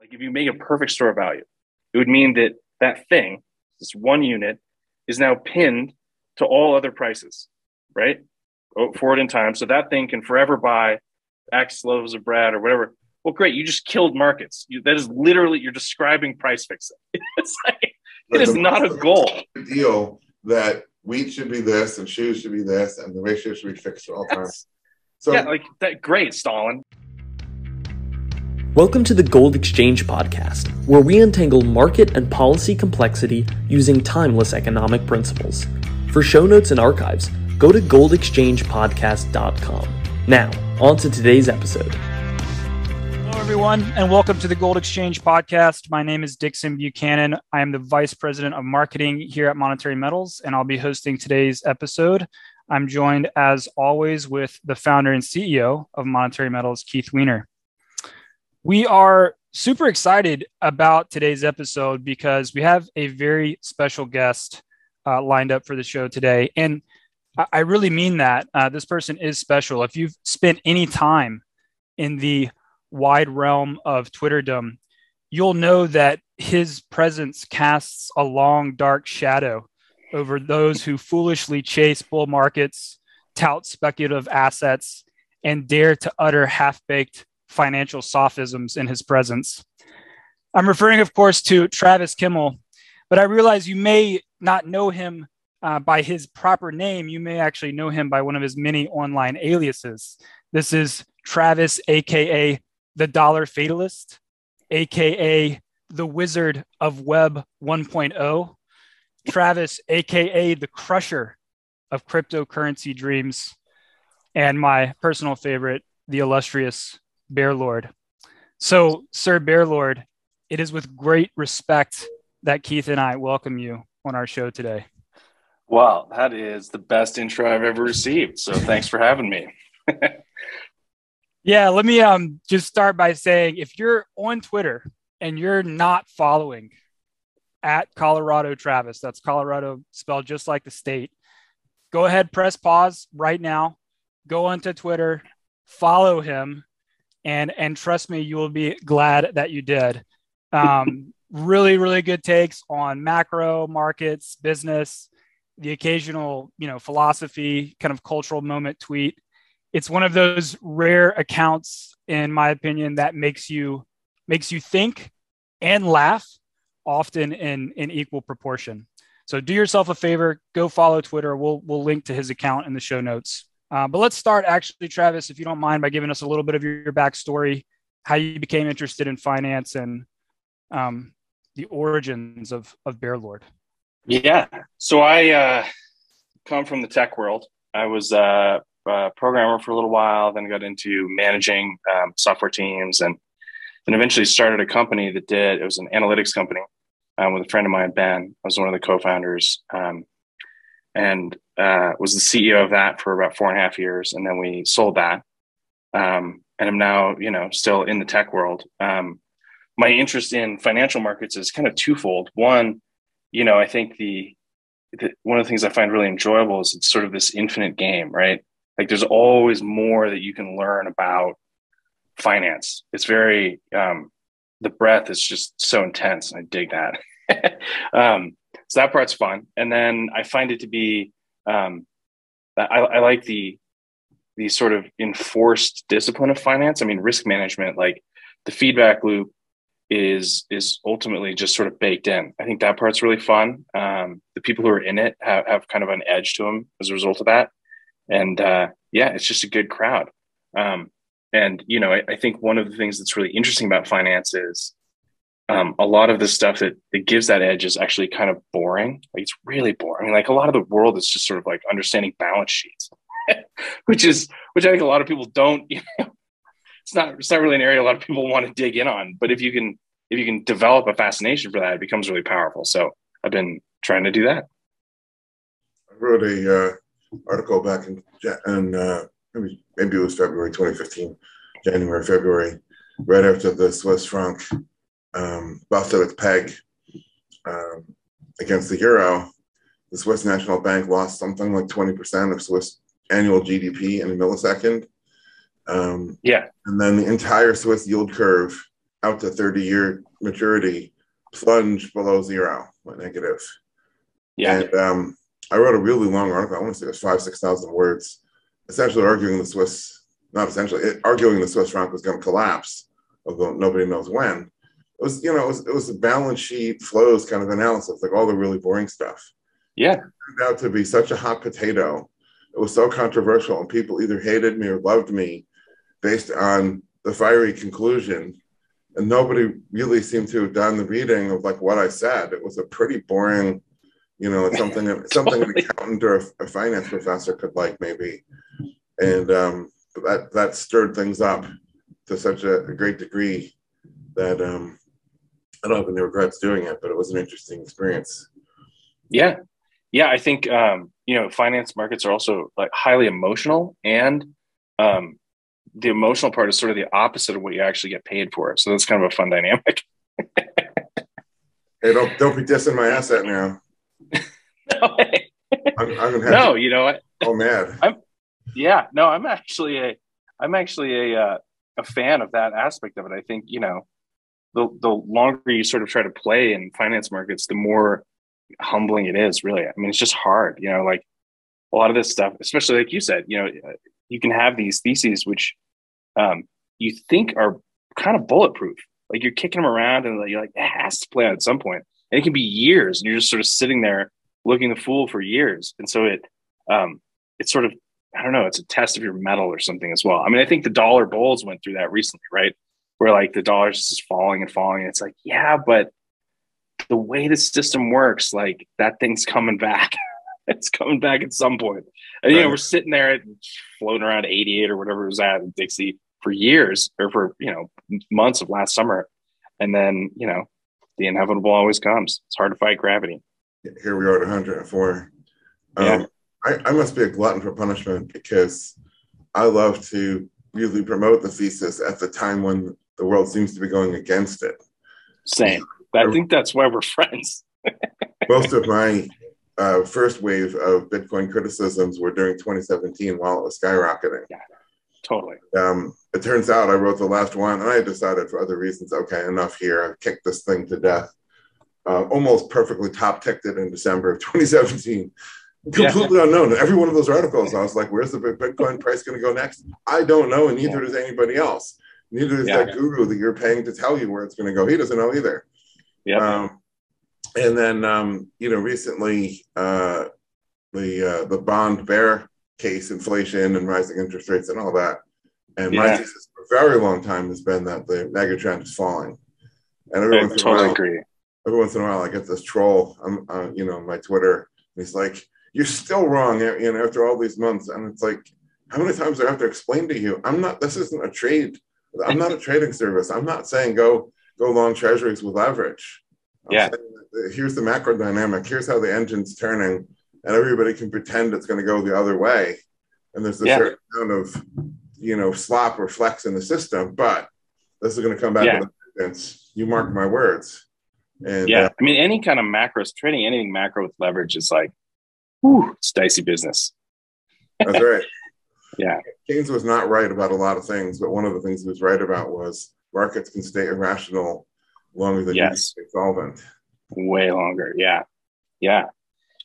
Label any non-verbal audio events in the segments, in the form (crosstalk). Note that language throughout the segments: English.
Like if you make a perfect store value, it would mean that that thing, this one unit, is now pinned to all other prices, right? Forward in time. So that thing can forever buy X loaves of bread or whatever. Well, great. You just killed markets. You, that is literally, you're describing price fixing. (laughs) it's like, it is not a goal. Deal that wheat should be this and shoes should be this and the ratio should be fixed all times. So, yeah, like that. Great, Stalin. Welcome to the Gold Exchange Podcast, where we untangle market and policy complexity using timeless economic principles. For show notes and archives, go to goldexchangepodcast.com. Now, on to today's episode. Hello, everyone, and welcome to the Gold Exchange Podcast. My name is Dickson Buchanan. I am the Vice President of Marketing here at Monetary Metals, and I'll be hosting today's episode. I'm joined, as always, with the founder and CEO of Monetary Metals, Keith Weiner. We are super excited about today's episode because we have a very special guest uh, lined up for the show today. And I really mean that. Uh, this person is special. If you've spent any time in the wide realm of Twitterdom, you'll know that his presence casts a long, dark shadow over those who foolishly chase bull markets, tout speculative assets, and dare to utter half baked financial sophisms in his presence. I'm referring, of course, to Travis Kimmel, but I realize you may not know him uh, by his proper name. You may actually know him by one of his many online aliases. This is Travis, AKA the Dollar Fatalist, AKA the Wizard of Web 1.0, Travis, AKA the Crusher of Cryptocurrency Dreams, and my personal favorite, the illustrious Bear Lord. So, Sir Bear Lord, it is with great respect that Keith and I welcome you on our show today. Wow, that is the best intro I've ever received. So, thanks for having me. (laughs) yeah, let me um just start by saying if you're on Twitter and you're not following at Colorado Travis, that's Colorado spelled just like the state. Go ahead, press pause right now. Go onto Twitter, follow him, and and trust me, you will be glad that you did. Um, (laughs) really, really good takes on macro markets, business, the occasional you know philosophy, kind of cultural moment tweet. It's one of those rare accounts, in my opinion, that makes you makes you think and laugh, often in in equal proportion. So do yourself a favor, go follow Twitter. We'll we'll link to his account in the show notes. Uh, but let's start actually, Travis, if you don't mind, by giving us a little bit of your, your backstory, how you became interested in finance and um, the origins of, of Bear Lord. Yeah. So I uh, come from the tech world. I was a, a, programmer for a little while, then got into managing um, software teams and then eventually started a company that did, it was an analytics company um, with a friend of mine, Ben. I was one of the co-founders. Um, and uh, was the CEO of that for about four and a half years, and then we sold that. Um, and I'm now, you know, still in the tech world. Um, my interest in financial markets is kind of twofold. One, you know, I think the, the one of the things I find really enjoyable is it's sort of this infinite game, right? Like there's always more that you can learn about finance. It's very um, the breadth is just so intense. I dig that. (laughs) um, so that part's fun. And then I find it to be, um, I, I like the, the sort of enforced discipline of finance. I mean, risk management, like the feedback loop is, is ultimately just sort of baked in. I think that part's really fun. Um, the people who are in it have, have kind of an edge to them as a result of that. And, uh, yeah, it's just a good crowd. Um, and you know, I, I, think one of the things that's really interesting about finance is um, a lot of the stuff that, that gives that edge is actually kind of boring. Like it's really boring. I mean, like a lot of the world is just sort of like understanding balance sheets, (laughs) which is which I think a lot of people don't. (laughs) You know, it's not it's not really an area a lot of people want to dig in on. But if you can if you can develop a fascination for that, it becomes really powerful. So I've been trying to do that. I wrote a uh, article back in in uh, maybe maybe it was February 2015, January February, right after the Swiss franc um, busted its peg um, against the euro, the Swiss National Bank lost something like 20% of Swiss annual GDP in a millisecond. Um, yeah. And then the entire Swiss yield curve out to 30 year maturity plunged below zero, went negative. Yeah. And um, I wrote a really long article. I want to say it was five, 6,000 words, essentially arguing the Swiss, not essentially, it, arguing the Swiss franc was going to collapse, although nobody knows when. It was, you know, it was, it was a balance sheet flows kind of analysis, like all the really boring stuff. Yeah. It turned out to be such a hot potato. It was so controversial, and people either hated me or loved me based on the fiery conclusion. And nobody really seemed to have done the reading of like what I said. It was a pretty boring, you know, something something an (laughs) accountant or a, a finance professor could like maybe. And um, that that stirred things up to such a, a great degree that um, I don't have any regrets doing it, but it was an interesting experience. Yeah. Yeah. I think, um, you know, finance markets are also like highly emotional and um, the emotional part is sort of the opposite of what you actually get paid for. So that's kind of a fun dynamic. (laughs) hey, don't, don't be dissing my asset now. (laughs) no, I'm, I'm no you know what? Oh, mad. I'm, yeah, no, I'm actually a, I'm actually a, uh, a fan of that aspect of it. I think, you know, the, the longer you sort of try to play in finance markets, the more humbling it is really. I mean, it's just hard, you know, like a lot of this stuff, especially like you said, you know, you can have these theses, which um, you think are kind of bulletproof. Like you're kicking them around and you're like, it has to play out at some point. And it can be years and you're just sort of sitting there looking the fool for years. And so it, um, it's sort of, I don't know, it's a test of your mettle or something as well. I mean, I think the dollar bulls went through that recently, right? Where like the dollar's just falling and falling. And it's like, yeah, but the way the system works, like that thing's coming back. (laughs) it's coming back at some point. And, you know, we're sitting there floating around 88 or whatever it was at in Dixie for years or for, you know, months of last summer. And then, you know, the inevitable always comes. It's hard to fight gravity. Here we are at 104. Um, yeah. I, I must be a glutton for punishment because I love to really promote the thesis at the time when the world seems to be going against it. Same. I think that's why we're friends. (laughs) most of my uh, first wave of Bitcoin criticisms were during 2017 while it was skyrocketing. Yeah, totally. Um, it turns out I wrote the last one and I decided for other reasons, okay, enough here. I've kicked this thing to death. Uh, almost perfectly top ticked it in December of 2017. Completely yeah. unknown. Every one of those articles, I was like, where's the Bitcoin price going to go next? I don't know, and neither yeah. does anybody else. Neither is yeah. that guru that you're paying to tell you where it's going to go. He doesn't know either. Yeah. Um, and then um, you know recently uh, the uh, the bond bear case, inflation and rising interest rates and all that. And yeah. my thesis for a very long time has been that the mega trend is falling. And every I once totally in a while, agree. Every once in a while, I get this troll, I'm, uh, you know, on my Twitter. And he's like, "You're still wrong," you know, after all these months. And it's like, how many times do I have to explain to you? I'm not. This isn't a trade. I'm not a trading service. I'm not saying go go long treasuries with leverage. I'm yeah here's the macro dynamic. Here's how the engine's turning, and everybody can pretend it's going to go the other way. And there's a yeah. certain amount of, you know, slop or flex in the system, but this is going to come back yeah. with evidence. You mark my words. And yeah, uh, I mean, any kind of macro trading, anything macro with leverage is like, whew, it's dicey business. That's right. (laughs) yeah. Keynes was not right about a lot of things, but one of the things he was right about was markets can stay irrational longer than yes. you stay solvent way longer. Yeah. Yeah.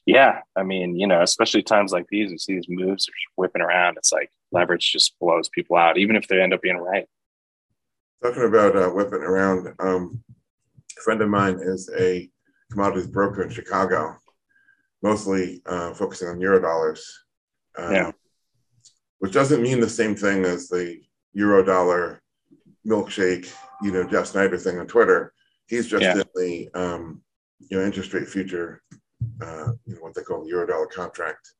Yeah. I mean, you know, especially times like these, you see these moves are just whipping around. It's like leverage just blows people out, even if they end up being right. Talking about uh, whipping around, um, a friend of mine is a commodities broker in Chicago, mostly uh, focusing on euro dollars. Um, yeah. Which doesn't mean the same thing as the euro dollar milkshake, you know, Jeff Snider thing on Twitter. He's just yeah. in the um, you know, interest rate future, uh, you know, what they call the Eurodollar contract.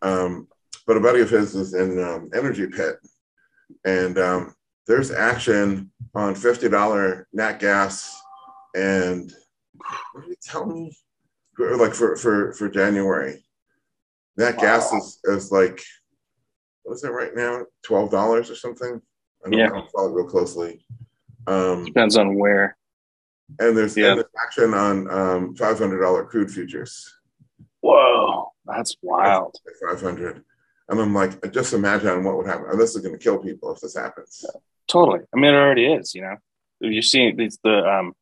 Um, but a buddy of his is in um, Energy Pit, and um, there's action on fifty dollar nat gas, and what did he tell me? Like for for for January, nat wow. gas is is like what is it right now? Twelve dollars or something. I don't, yeah. I don't follow it real closely. Um, Depends on where. And there's, yeah. and there's action on um, $500 crude futures. Whoa, that's wild. 500. And I'm like, just imagine what would happen. this is going to kill people if this happens. Yeah, totally. I mean, it already is, you know, you're seeing these the um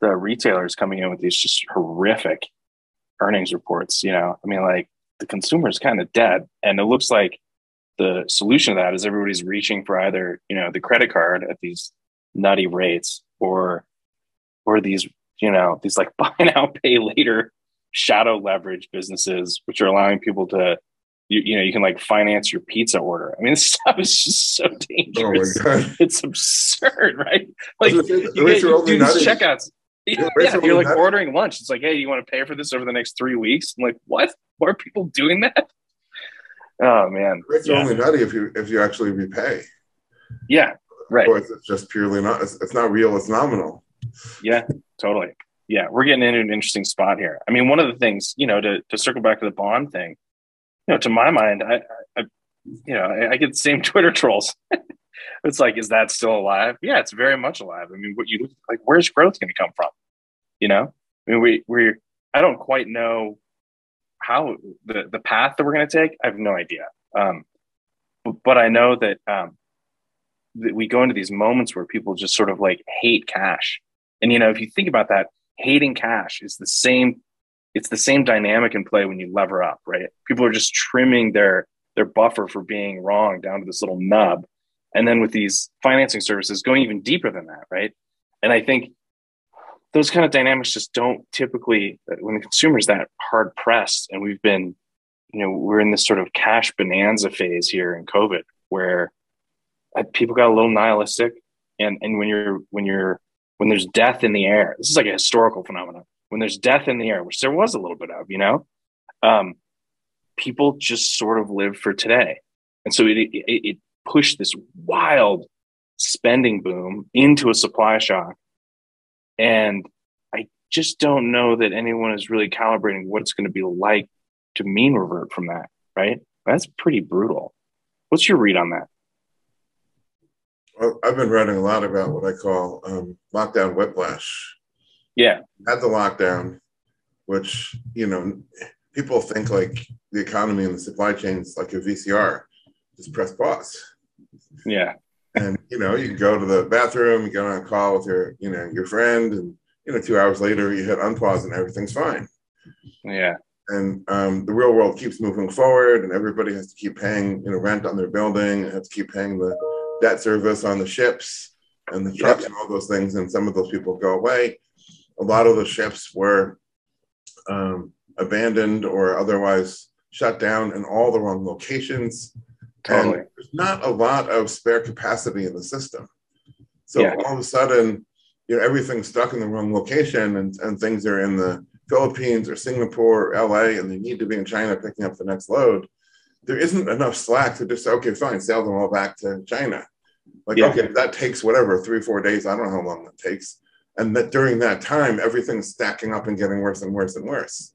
the retailers coming in with these just horrific earnings reports. You know, I mean, like the consumer is kind of dead, and it looks like the solution to that is everybody's reaching for either you know the credit card at these nutty rates or or these you know these like (laughs) buy now pay later shadow leverage businesses which are allowing people to you, you know you can like finance your pizza order. I mean (laughs) this stuff is just so dangerous. Oh it's absurd right? Like you, get, you do these checkouts. Yeah, yeah you're like ordering lunch. It's like hey you want to pay for this over the next three weeks? I'm like what? Why are people doing that oh man it's yeah. only nutty if you if you actually repay yeah right or it's just purely not it's, it's not real it's nominal yeah totally yeah we're getting into an interesting spot here i mean one of the things you know to, to circle back to the bond thing you know, to my mind, I, I you know, I, I, get the same (laughs) Twitter trolls. (laughs) it's like, is that still alive? Yeah, it's very much alive. I mean, what you like, where's growth going to come from? You know, I mean, we we I don't quite know how the the path that we're going to take. I have no idea. Um, but, but I know that um, that we go into these moments where people just sort of like hate cash, and you know, if you think about that, hating cash is the same it's the same dynamic in play when you lever up, right? People are just trimming their their buffer for being wrong down to this little nub. And then with these financing services going even deeper than that, right? And I think those kind of dynamics just don't typically when the consumer's that hard pressed and we've been you know we're in this sort of cash bonanza phase here in covid where uh, people got a little nihilistic and and when you're when you're when there's death in the air this is like a historical phenomenon when there's death in the air, which there was a little bit of, you know, um, people just sort of live for today. And so it, it, it pushed this wild spending boom into a supply shock. And I just don't know that anyone is really calibrating what it's going to be like to mean revert from that, right? That's pretty brutal. What's your read on that? Well, I've been writing a lot about what I call um, lockdown whiplash. Yeah. Had the lockdown, which, you know, people think like the economy and the supply chains like a VCR, just press pause. Yeah. And, you know, you go to the bathroom, you go on a call with your, you know, your friend, and, you know, two hours later you hit unpause and everything's fine. Yeah. And um, the real world keeps moving forward, and everybody has to keep paying, you know, rent on their building, and has to keep paying the debt service on the ships and the trucks yep. and all those things. And some of those people go away a lot of the ships were um, abandoned or otherwise shut down in all the wrong locations. Totally. And there's not a lot of spare capacity in the system. So yeah. all of a sudden, you know, everything's stuck in the wrong location and, and things are in the Philippines or Singapore or LA and they need to be in China picking up the next load. There isn't enough slack to just, okay, fine, sail them all back to China. Like, yeah. okay, that takes whatever, three, four days. I don't know how long that takes and that during that time everything's stacking up and getting worse and worse and worse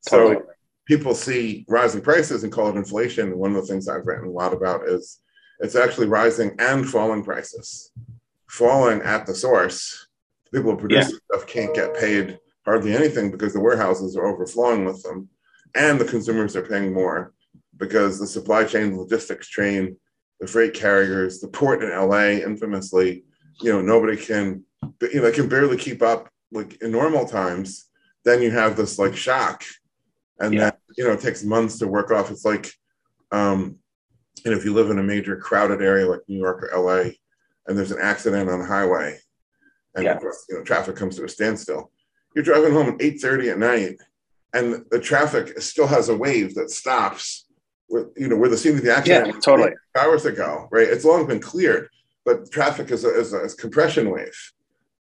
so totally. People see rising prices and call it inflation one of the things i've written a lot about is it's actually rising and falling prices falling at the source The people who produce yeah. stuff can't get paid hardly anything because the warehouses are overflowing with them and the consumers are paying more because the supply chain logistics train the freight carriers the port in la infamously you know nobody can you know, can barely keep up like in normal times, then you have this like shock. And yeah. then, you know, it takes months to work off. It's like, um, and if you live in a major crowded area like New York or LA, and there's an accident on the highway, and yeah. course, you know, traffic comes to a standstill, you're driving home at 8:30 at night, and the traffic still has a wave that stops. With, you know, where the scene of the accident yeah, totally hours ago, right? It's long been cleared, but traffic is a, is a, is a compression wave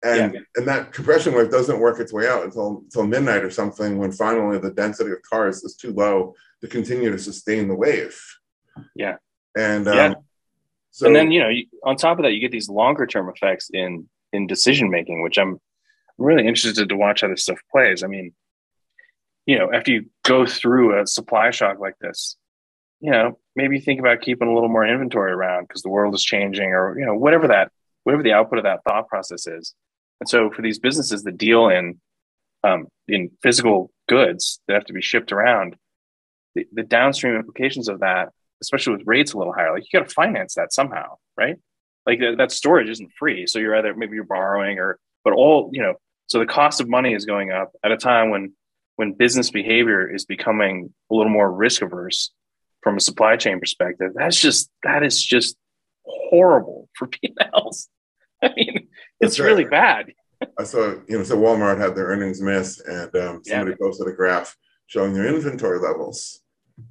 and yeah. and that compression wave doesn't work its way out until until midnight or something when finally the density of cars is too low to continue to sustain the wave yeah and um, yeah. so and then you know you, on top of that you get these longer term effects in in decision making which i'm really interested to watch how this stuff plays i mean you know after you go through a supply shock like this you know maybe think about keeping a little more inventory around because the world is changing or you know whatever that whatever the output of that thought process is and so for these businesses that deal in um, in physical goods that have to be shipped around, the, the downstream implications of that, especially with rates a little higher, like you got to finance that somehow, right? like that, that storage isn't free. So you're either maybe you're borrowing or, but all you know. So the cost of money is going up at a time when when business behavior is becoming a little more risk averse from a supply chain perspective. That's just that is just horrible for (laughs) P&Ls. I mean, it's right. really bad. I saw, you know, so Walmart had their earnings miss, and um, somebody yeah. posted a graph showing their inventory levels,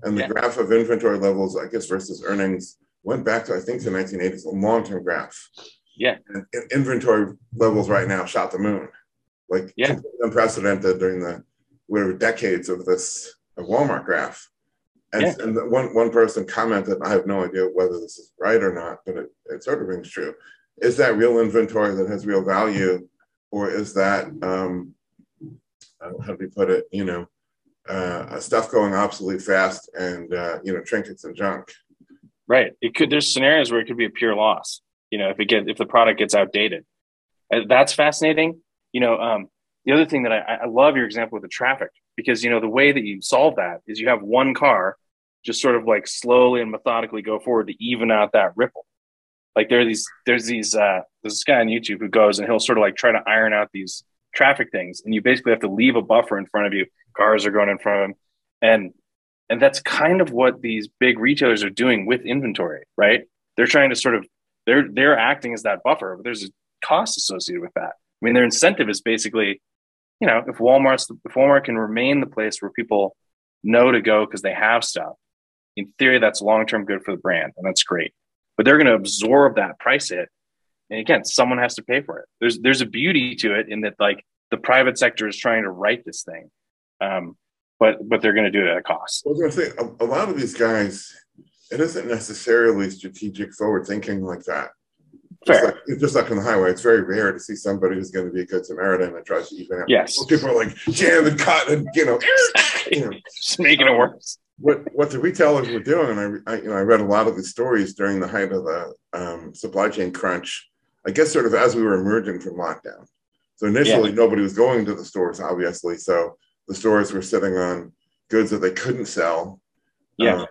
and the yeah. graph of inventory levels, I guess, versus earnings went back to I think the 1980s, a long-term graph. Yeah, and inventory levels right now shot the moon, like yeah, unprecedented during the whatever decades of this Walmart graph. And, yeah. and one one person commented, I have no idea whether this is right or not, but it, it sort of rings true. Is that real inventory that has real value, or is that um, how do we put it? You know, uh, stuff going obsolete fast and uh, you know trinkets and junk. Right. It could. There's scenarios where it could be a pure loss. You know, if it get if the product gets outdated, uh, that's fascinating. You know, um, the other thing that I, I love your example with the traffic because you know the way that you solve that is you have one car just sort of like slowly and methodically go forward to even out that ripple. Like there are these, there's these, uh, there's this guy on YouTube who goes and he'll sort of like try to iron out these traffic things, and you basically have to leave a buffer in front of you. Cars are going in front of him, and and that's kind of what these big retailers are doing with inventory, right? They're trying to sort of they're they're acting as that buffer, but there's a cost associated with that. I mean, their incentive is basically, you know, if Walmart's if Walmart can remain the place where people know to go because they have stuff, in theory, that's long term good for the brand, and that's great. But they're going to absorb that price hit, and again, someone has to pay for it. There's there's a beauty to it in that like the private sector is trying to right this thing, um, but but they're going to do it at a cost. I was going to say a, a lot of these guys, it isn't necessarily strategic forward thinking like that. Just like, just like on the highway, it's very rare to see somebody who's going to be a good Samaritan and tries to even out. Yes. People are like jam and cut and you know, (laughs) you know, just making it worse what what the retailers were doing, and I, I, you know I read a lot of the stories during the height of the um, supply chain crunch. I guess sort of as we were emerging from lockdown. So initially, yeah. nobody was going to the stores, obviously. So the stores were sitting on goods that they couldn't sell. Yeah, uh,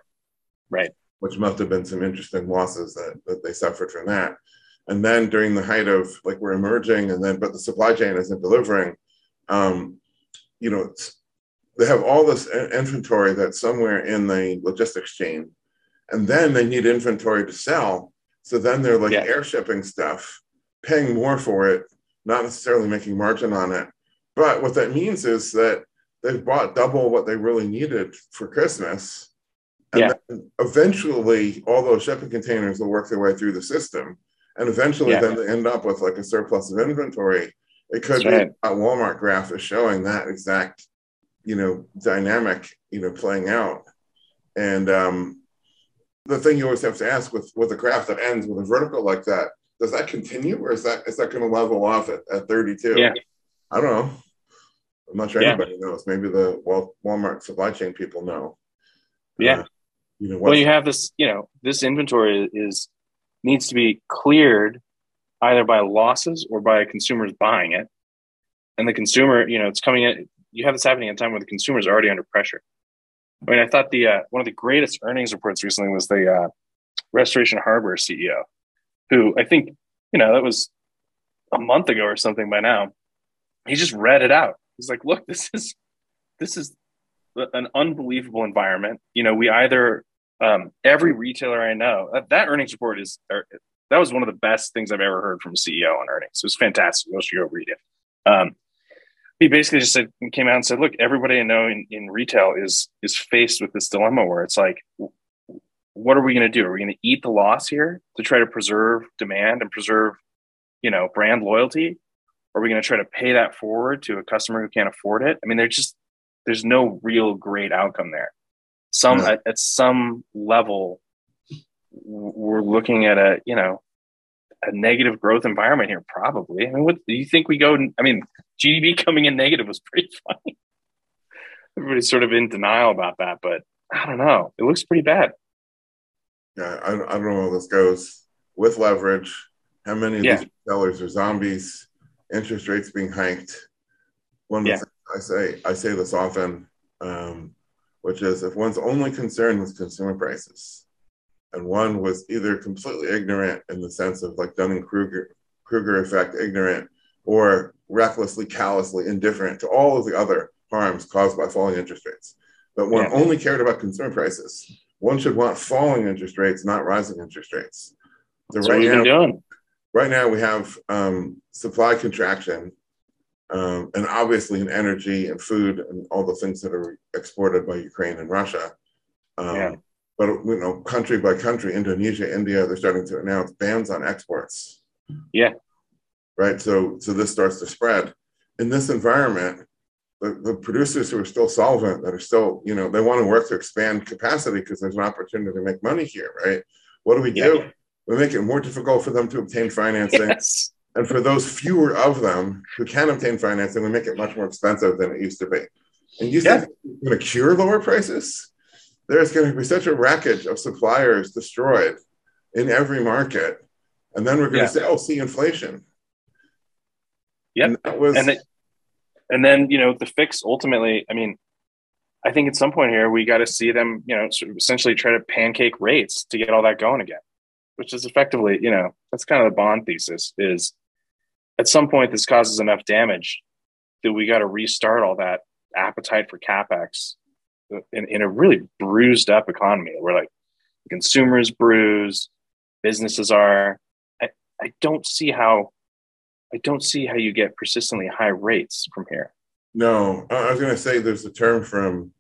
right. Which must have been some interesting losses that, that they suffered from that. And then during the height of like we're emerging, and then but the supply chain isn't delivering. Um, you know, they have all this inventory that's somewhere in the logistics chain and then they need inventory to sell so then they're like yeah. air shipping stuff paying more for it not necessarily making margin on it but what that means is that they've bought double what they really needed for christmas and yeah. then eventually all those shipping containers will work their way through the system and eventually yeah. then they end up with like a surplus of inventory it could That's be right. a walmart graph is showing that exact you know dynamic you know playing out. And um the thing you always have to ask with with a graph that ends with a vertical like that does that continue or is that is that going to level off at, at 32 yeah. I don't know. I'm not sure yeah. anybody knows. Maybe the walmart supply chain people know. Yeah. uh, you know well you have this you know this inventory is needs to be cleared either by losses or by consumers buying it. And the consumer you know it's coming in you have this happening at a time where the consumer is already under pressure. I mean, I thought the uh, one of the greatest earnings reports recently was the uh, Restoration Hardware CEO, who I think you know that was a month ago or something by now. He just read it out. He's like, "Look, this is this is an unbelievable environment. You know, we either um, every retailer I know that, that earnings report is er, that was one of the best things I've ever heard from a CEO on earnings. It was fantastic. You should go read it. Um, he basically just said came out and said, "Look, everybody I know in, in retail is is faced with this dilemma where it's like, what are we going to do? Are we going to eat the loss here to try to preserve demand and preserve, you know, brand loyalty? Or are we going to try to pay that forward to a customer who can't afford it? I mean, there's just there's no real great outcome there. Some at, at some level, we're looking at a you know a negative growth environment here, probably. I mean, what do you think we go? I mean, GDP (laughs) coming in negative was pretty funny. Everybody's sort of in denial about that, but I don't know. It looks pretty bad. Yeah, I, I don't know how this goes with leverage. How many of yeah. these sellers are zombies? Interest rates being hiked. One yeah. I say I say this often, um, which is if one's only concerned with consumer prices, and one was either completely ignorant in the sense of like Dunning Kruger Kruger effect, ignorant, or recklessly, callously indifferent to all of the other harms caused by falling interest rates. But one yeah. only cared about consumer prices. One should want falling interest rates, not rising interest rates. So That's right now, right now we have um, supply contraction, um, and obviously in energy and food and all the things that are exported by Ukraine and Russia. Um, yeah. But you know, country by country, Indonesia, India, they're starting to announce bans on exports. Yeah. Right. So so this starts to spread. In this environment, the, the producers who are still solvent, that are still, you know, they want to work to expand capacity because there's an opportunity to make money here, right? What do we do? Yeah. We make it more difficult for them to obtain financing. Yes. And for those fewer of them who can obtain financing, we make it much more expensive than it used to be. And you yeah. think it's going to cure lower prices? There's going to be such a wreckage of suppliers destroyed in every market. And then we're going yeah. to say, oh, see inflation. Yep. And that was and and then you know the fix ultimately i mean i think at some point here we got to see them you know sort of essentially try to pancake rates to get all that going again which is effectively you know that's kind of the bond thesis is at some point this causes enough damage that we got to restart all that appetite for capex in, in a really bruised up economy where like consumers bruise businesses are I, I don't see how I don't see how you get persistently high rates from here. No, I was going to say there's a term from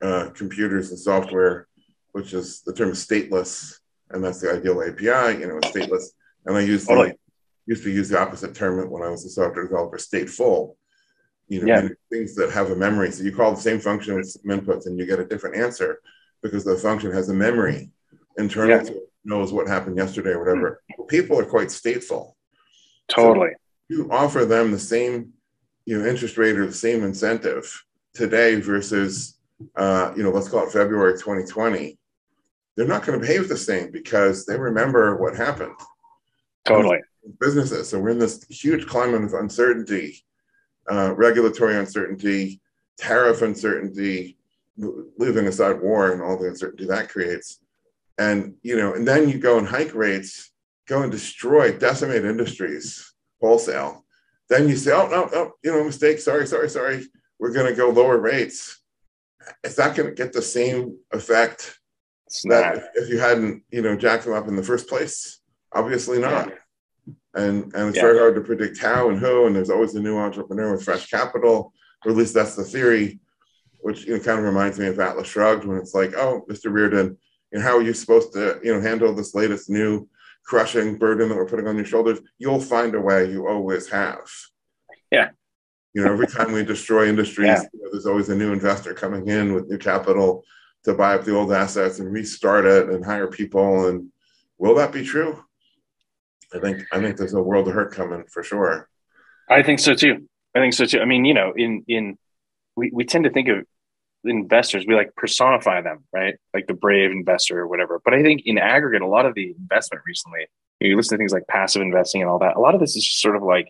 uh, computers and software, which is the term stateless, and that's the ideal API. You know, stateless. And I used totally. the, used to use the opposite term when I was a software developer, stateful. You know, yeah. things that have a memory. So you call the same function with some inputs, and you get a different answer because the function has a memory internal yeah. to it, knows what happened yesterday or whatever. People are quite stateful Totally. So you offer them the same, you know, interest rate or the same incentive today versus, uh, you know, let's call it February 2020. They're not going to behave the same because they remember what happened. Totally. Businesses. So we're in this huge climate of uncertainty, uh, regulatory uncertainty, tariff uncertainty, leaving aside war and all the uncertainty that creates. And you know, and then you go and hike rates go and destroy, decimate industries wholesale. Then you say, oh, no, no, you know, mistake, sorry, sorry, sorry. We're going to go lower rates. It's not going to get the same effect that if you hadn't, you know, jacked them up in the first place. Obviously not. Yeah. And, and it's yeah. very hard to predict how and who. And there's always a new entrepreneur with fresh capital, or at least that's the theory, which you know, kind of reminds me of Atlas Shrugged when it's like, oh, Mr. Rearden, you know, how are you supposed to, you know, handle this latest new crushing burden that we're putting on your shoulders, you'll find a way. You always have. Yeah. You know, every time we destroy industries, yeah. you know, there's always a new investor coming in with new capital to buy up the old assets and restart it and hire people. And will that be true? I think I think there's a world of hurt coming for sure. I think so too. I think so too. I mean, you know, in in we, we tend to think of investors we like personify them right like the brave investor or whatever but i think in aggregate a lot of the investment recently you listen to things like passive investing and all that a lot of this is just sort of like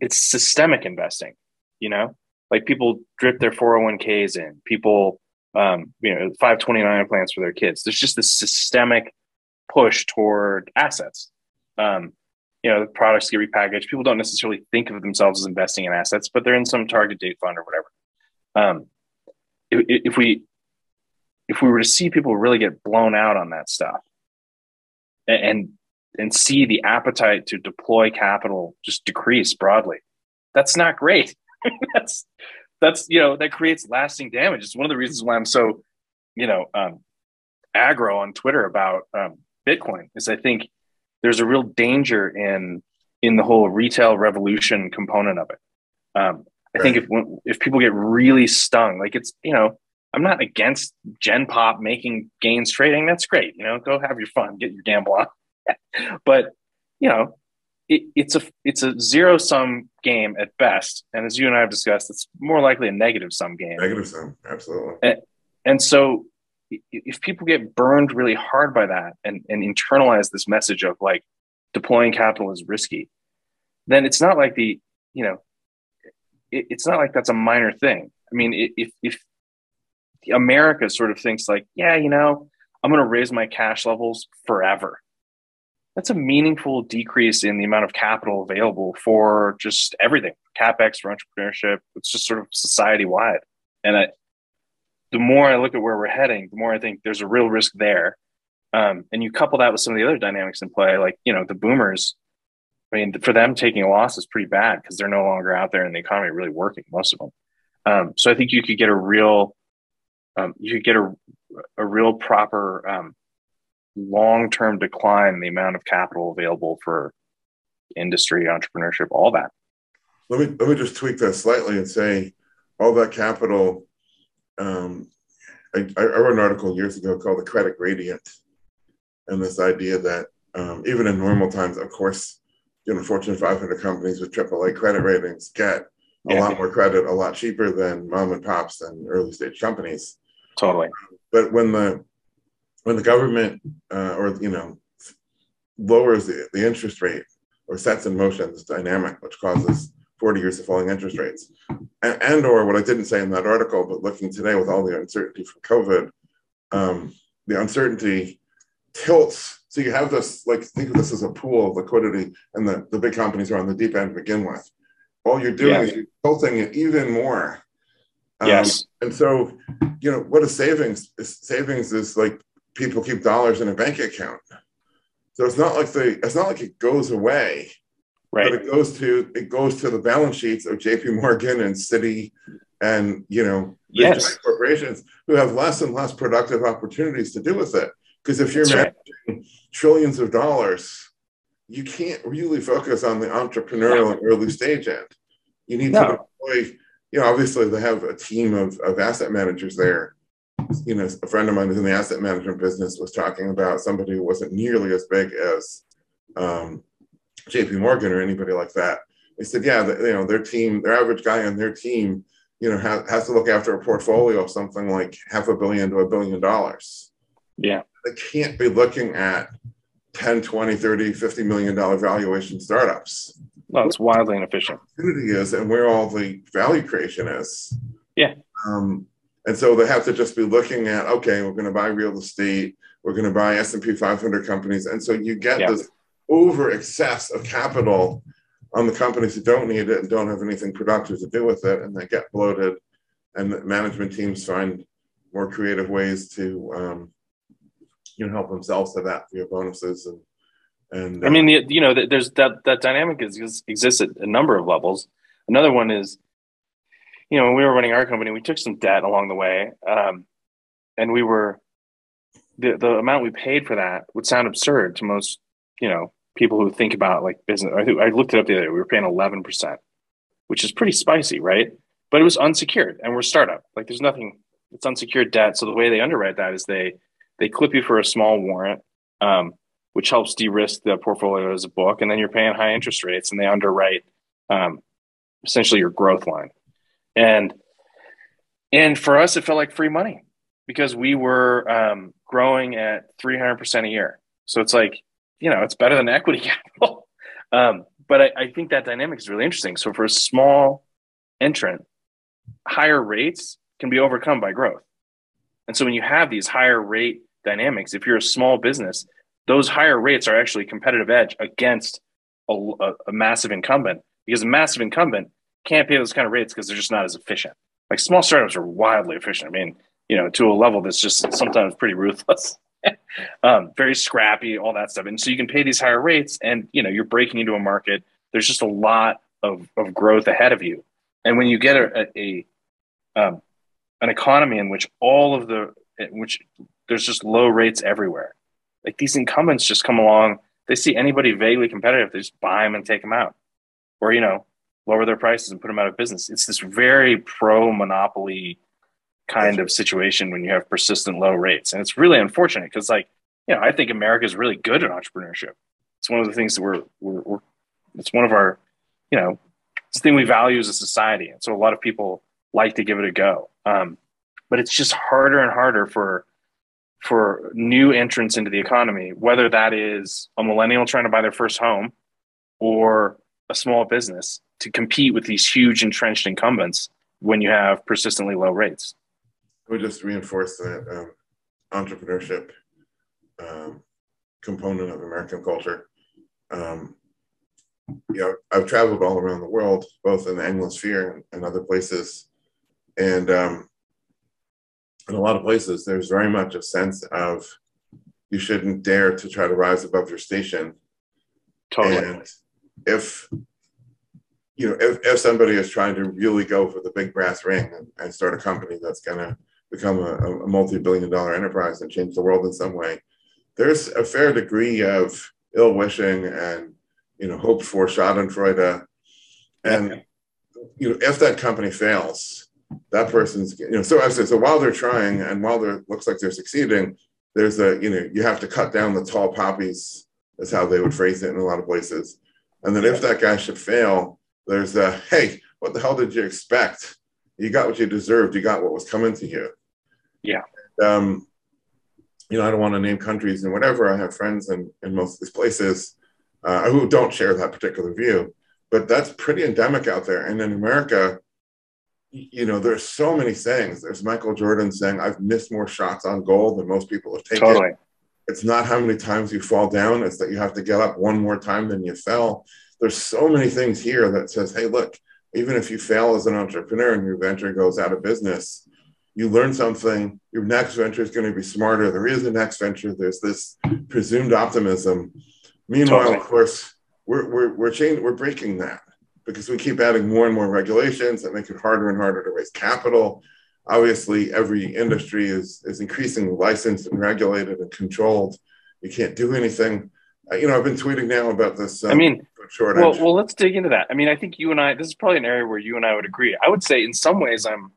it's systemic investing you know like people drip their 401ks in people um you know 529 plans for their kids there's just this systemic push toward assets um you know the products get repackaged. People don't necessarily think of themselves as investing in assets but they're in some target date fund or whatever. Um if, if we if we were to see people really get blown out on that stuff and and see the appetite to deploy capital just decrease broadly that's not great. (laughs) That's that's you know that creates lasting damage. It's one of the reasons why i'm so you know um aggro on twitter about um, bitcoin is i think there's a real danger in in the whole retail revolution component of it um, I think if if people get really stung, like it's you know, I'm not against Gen Pop making gains trading. That's great. You know, go have your fun, get your gamble on. (laughs) but you know, it, it's a it's a zero sum game at best, and as you and I have discussed, it's more likely a negative sum game. Negative sum, absolutely. And, and so, if people get burned really hard by that and and internalize this message of like deploying capital is risky, then it's not like the you know it, it's not like that's a minor thing. I mean, if if America sort of thinks like, yeah, you know, I'm going to raise my cash levels forever. That's a meaningful decrease in the amount of capital available for just everything capex for entrepreneurship. It's just sort of society wide. And I, the more I look at where we're heading, the more I think there's a real risk there. Um, and you couple that with some of the other dynamics in play, like, you know, the boomers, I mean, for them taking a loss is pretty bad because they're no longer out there in the economy really working, most of them. Um, so I think you could get a real, um, you could get a, a real proper um, long-term decline in the amount of capital available for industry, entrepreneurship, all that. Let me let me just tweak that slightly and say all that capital. Um, I, I wrote an article years ago called "The Credit Gradient," and this idea that um, even in normal times, of course, you know, Fortune 500 companies with AAA credit ratings get a yeah. lot more credit, a lot cheaper than mom and pops and early stage companies. Totally. But when the when the government uh, or you know lowers the, the interest rate or sets in motion this dynamic which causes 40 years of falling interest rates and, and or what i didn't say in that article but looking today with all the uncertainty from covid um, the uncertainty tilts so you have this like think of this as a pool of liquidity and the, the big companies are on the deep end to begin with all you're doing yeah. is you're tilting it even more um, yes and so you know what is savings savings is like people keep dollars in a bank account. So it's not like the it's not like it goes away. Right. But it goes to it goes to the balance sheets of JP Morgan and Citi and you know yes. corporations who have less and less productive opportunities to do with it. Because if you're That's managing right. trillions of dollars, you can't really focus on the entrepreneurial and early stage end. You need no. to deploy, you know, obviously they have a team of, of asset managers there you know, a friend of mine who's in the asset management business was talking about somebody who wasn't nearly as big as um, JP Morgan or anybody like that. They said, yeah, the, you know, their team, their average guy on their team, you know, has, has to look after a portfolio of something like half a billion to a billion dollars. Yeah. They can't be looking at 10, 20, 30, 50 million dollar valuation startups. Well, it's wildly inefficient. Opportunity is and where all the value creation is. Yeah. Um, and so they have to just be looking at, okay, we're going to buy real estate, we're going to buy S&P 500 companies. And so you get yeah. this over excess of capital on the companies that don't need it and don't have anything productive to do with it, and they get bloated. And management teams find more creative ways to, um, you know, help themselves to that via bonuses and. And uh, I mean, you know, there's that that dynamic is, exists at a number of levels. Another one is you know, when we were running our company, we took some debt along the way, um, and we were the the amount we paid for that would sound absurd to most, you know, people who think about like business. I, I looked it up the other day. We were paying eleven percent, which is pretty spicy, right? But it was unsecured, and we're startup. Like, there's nothing. It's unsecured debt. So the way they underwrite that is they they clip you for a small warrant, um, which helps de-risk the portfolio as a book, and then you're paying high interest rates, and they underwrite um, essentially your growth line and and for us it felt like free money because we were um, growing at 300% a year so it's like you know it's better than equity (laughs) capital um, but I, I think that dynamic is really interesting so for a small entrant higher rates can be overcome by growth and so when you have these higher rate dynamics if you're a small business those higher rates are actually competitive edge against a, a, a massive incumbent because a massive incumbent can't pay those kind of rates because they're just not as efficient. Like small startups are wildly efficient. I mean, you know, to a level that's just sometimes pretty ruthless, (laughs) um, very scrappy, all that stuff. And so you can pay these higher rates, and you know, you're breaking into a market. There's just a lot of of growth ahead of you. And when you get a, a, a um, an economy in which all of the which there's just low rates everywhere, like these incumbents just come along. They see anybody vaguely competitive, they just buy them and take them out. Or you know, lower their prices and put them out of business. It's this very pro monopoly kind of situation when you have persistent low rates. And it's really unfortunate because, like, you know, I think America is really good at entrepreneurship. It's one of the things that we're, we're, we're, it's one of our, you know, it's the thing we value as a society. And so a lot of people like to give it a go. Um, but it's just harder and harder for, for new entrants into the economy, whether that is a millennial trying to buy their first home or a small business to compete with these huge entrenched incumbents when you have persistently low rates. We just reinforce that um, entrepreneurship um, component of American culture. Um, you know, I've traveled all around the world, both in the Anglosphere and, and other places, and um, in a lot of places, there's very much a sense of you shouldn't dare to try to rise above your station. Totally. And if you know, if, if somebody is trying to really go for the big brass ring and, and start a company that's going to become a, a multi-billion dollar enterprise and change the world in some way, there's a fair degree of ill wishing and you know hope for Schadenfreude, and you know if that company fails, that person's you know so I said so while they're trying and while they're looks like they're succeeding, there's a you know you have to cut down the tall poppies. That's how they would phrase it in a lot of places. And then if that guy should fail, there's a hey, what the hell did you expect? You got what you deserved. You got what was coming to you. Yeah. Um, you know, I don't want to name countries and whatever. I have friends in, in most of these places uh, who don't share that particular view, but that's pretty endemic out there. And in America, you know, there's so many sayings. There's Michael Jordan saying, I've missed more shots on goal than most people have taken. Totally. It's not how many times you fall down, it's that you have to get up one more time than you fell. There's so many things here that says, hey, look, even if you fail as an entrepreneur and your venture goes out of business, you learn something. Your next venture is going to be smarter. There is a next venture. There's this presumed optimism. Meanwhile, Totally. of course, we're we're we're changing, we're breaking that because we keep adding more and more regulations that make it harder and harder to raise capital. Obviously, every industry is is increasingly licensed and regulated and controlled. You can't do anything. You know, I've been tweeting now about this. Um, I mean, shortage. well, well, let's dig into that. I mean, I think you and I, this is probably an area where you and I would agree. I would say in some ways I'm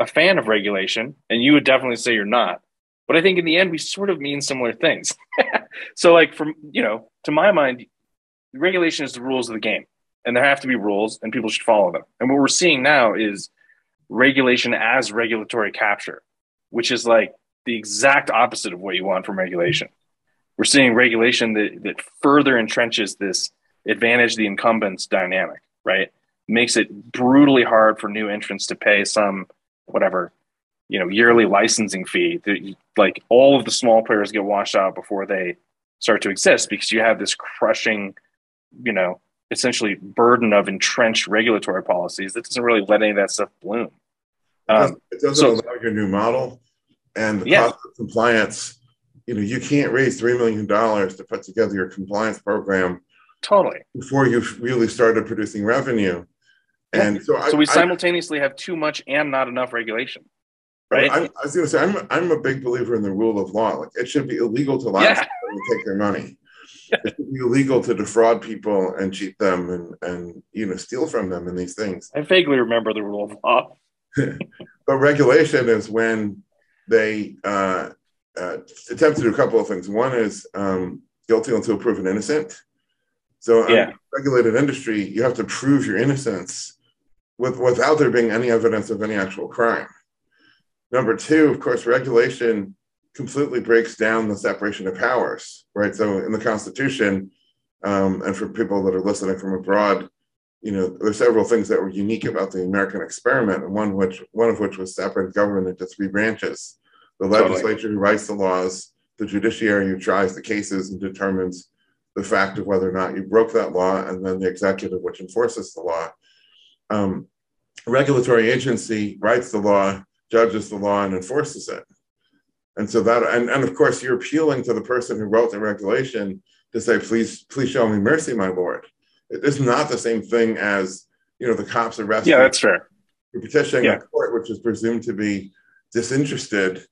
a fan of regulation, and you would definitely say you're not. But I think in the end, we sort of mean similar things. (laughs) so, like, from, you know, to my mind, regulation is the rules of the game, and there have to be rules, and people should follow them. And what we're seeing now is regulation as regulatory capture, which is like the exact opposite of what you want from regulation. We're seeing regulation that, that further entrenches this advantage the incumbents dynamic, right? Makes it brutally hard for new entrants to pay some whatever, you know, yearly licensing fee. That, like all of the small players get washed out before they start to exist because you have this crushing, you know, essentially burden of entrenched regulatory policies that doesn't really let any of that stuff bloom. Um, it doesn't so- allow your new model and the Yeah. cost of compliance. You know, you can't raise three million dollars to put together your compliance program totally. before you've really started producing revenue. And so, I, So we I- simultaneously have too much and not enough regulation, right? I, I was going to say, I'm, I'm a big believer in the rule of law. Like, it should be illegal to lie Yeah. and take their money. It should be illegal to defraud people and cheat them and, and you know steal from them and these things. I vaguely remember the rule of law. (laughs) But regulation is when they uh, uh, attempt to do a couple of things. One is um, guilty until proven innocent. So, in Yeah. a regulated industry, you have to prove your innocence with, without there being any evidence of any actual crime. Number two, of course, regulation completely breaks down the separation of powers, right? So, in the Constitution, um, and for people that are listening from abroad, you know, there's several things that were unique about the American experiment, and one which one of which was separate government into three branches: the Totally. legislature who writes the laws, the judiciary who tries the cases and determines the fact of whether or not you broke that law, and then the executive which enforces the law. Um, regulatory agency writes the law, judges the law, and enforces it. And so that, and, and of course, you're appealing to the person who wrote the regulation to say, please, please show me mercy, my lord. It is not the same thing as, you know, the cops arresting Yeah, that's fair. you're petitioning Yeah. a court which is presumed to be disinterested,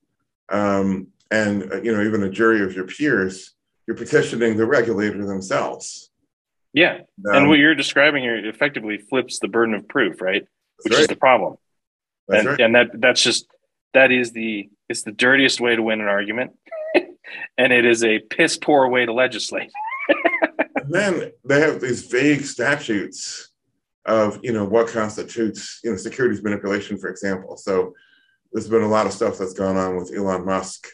um, and uh, you know even a jury of your peers. You're petitioning the regulator themselves. Yeah. Um, and what you're describing here effectively flips the burden of proof, right? Which right. is the problem. And, right. and that that's just that is the it's the dirtiest way to win an argument. (laughs) and it is a piss poor way to legislate. (laughs) And then they have these vague statutes of you know what constitutes you know securities manipulation, for example. So there's been a lot of stuff that's gone on with Elon Musk,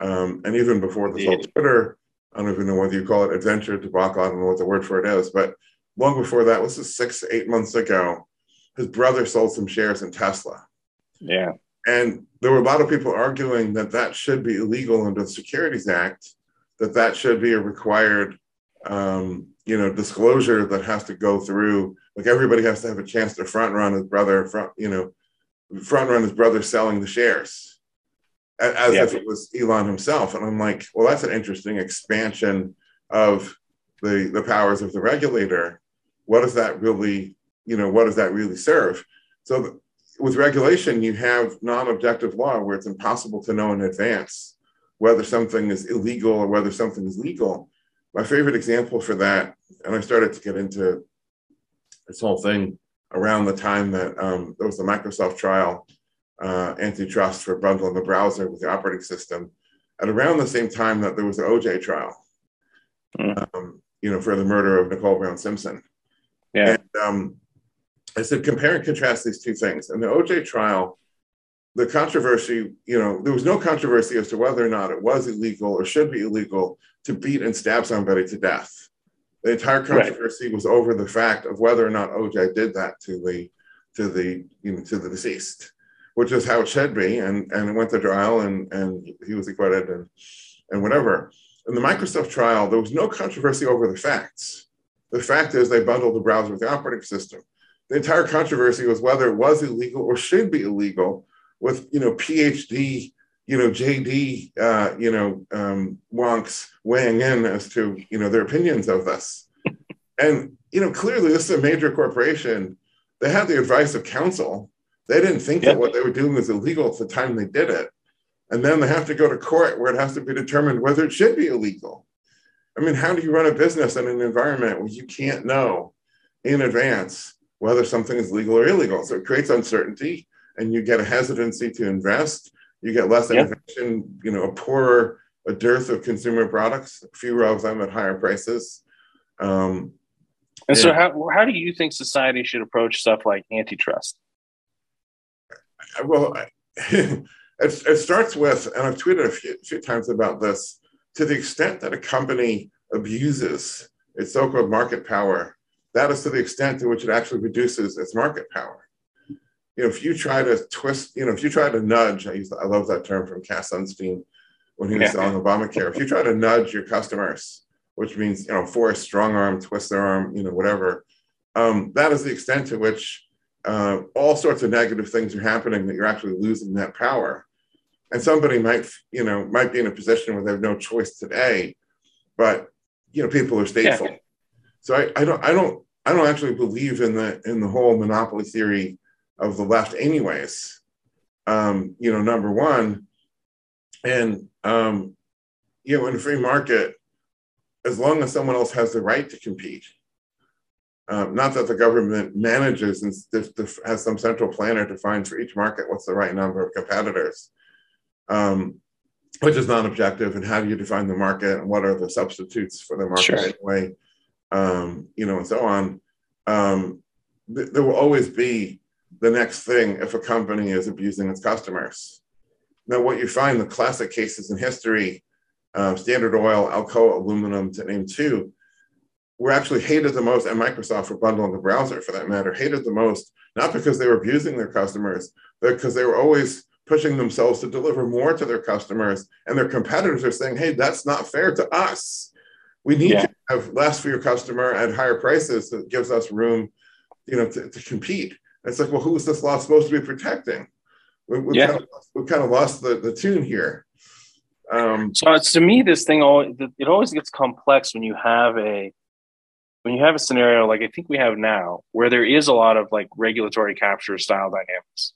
um, and even before this whole Twitter, I don't even know whether you call it adventure debacle. I don't know what the word for it is, but long before that, this is six eight months ago. His brother sold some shares in Tesla. Yeah. And there were a lot of people arguing that that should be illegal under the Securities Act that that should be a required, um, you know, disclosure that has to go through. Like everybody has to have a chance to front run his brother, front, you know, front run his brother selling the shares, as yeah. if it was Elon himself. And I'm like, well, that's an interesting expansion of the the powers of the regulator. What does that really, you know, what does that really serve? So with regulation, you have non-objective law where it's impossible to know in advance whether something is illegal or whether something is legal. My favorite example for that, and I started to get into this whole thing around the time that um, there was the Microsoft trial, uh, antitrust for bundling the browser with the operating system, at around the same time that there was the OJ trial, mm. um, you know, for the murder of Nicole Brown Simpson. Yeah. And, um, I said, compare and contrast these two things. And the OJ trial, the controversy, you know, there was no controversy as to whether or not it was illegal or should be illegal to beat and stab somebody to death. The entire controversy right. was over the fact of whether or not OJ did that to the to the you know to the deceased, which is how it should be. And and it went to trial and and he was acquitted and and whatever. In the Microsoft trial, there was no controversy over the facts. The fact is they bundled the browser with the operating system the entire controversy was whether it was illegal or should be illegal with you know phd you know jd uh, you know um, wonks weighing in as to you know their opinions of this and you know clearly this is a major corporation they had the advice of counsel they didn't think that what they were doing was illegal at the time they did it and then they have to go to court where it has to be determined whether it should be illegal i mean how do you run a business in an environment where you can't know in advance whether something is legal or illegal. So it creates uncertainty and you get a hesitancy to invest. You get less yeah. innovation, you know, a poorer, a dearth of consumer products, fewer of them at higher prices. Um, and so, how, how do you think society should approach stuff like antitrust? Well, (laughs) it, it starts with, and I've tweeted a few, few times about this, to the extent that a company abuses its so called market power that is to the extent to which it actually reduces its market power. You know, if you try to twist, you know, if you try to nudge, I used to, I love that term from Cass Sunstein when he was yeah. selling Obamacare. If you try to nudge your customers, which means you know, force, strong arm, twist their arm, you know, whatever, um, that is the extent to which uh, all sorts of negative things are happening that you're actually losing that power. And somebody might, you know, might be in a position where they have no choice today, but you know, people are stateful. Yeah. So I, I don't, I don't, I don't actually believe in the in the whole monopoly theory of the left, anyways. Um, you know, number one, and um, you know, in a free market, as long as someone else has the right to compete, um, not that the government manages and has some central planner to find for each market what's the right number of competitors, um, which is non-objective, and how do you define the market and what are the substitutes for the market sure. anyway um, you know, and so on. Um, th- there will always be the next thing if a company is abusing its customers. Now, what you find the classic cases in history, uh, Standard Oil, Alcoa Aluminum, to name two, were actually hated the most, and Microsoft for bundling the browser for that matter, hated the most, not because they were abusing their customers, but because they were always pushing themselves to deliver more to their customers. And their competitors are saying, hey, that's not fair to us. We need yeah. to have less for your customer at higher prices that gives us room, you know, to, to compete. And it's like, well, who is this law supposed to be protecting? We, we yeah. kind of, we kind of lost the, the tune here. Um, so it's to me, this thing always it always gets complex when you have a when you have a scenario like I think we have now, where there is a lot of like regulatory capture style dynamics,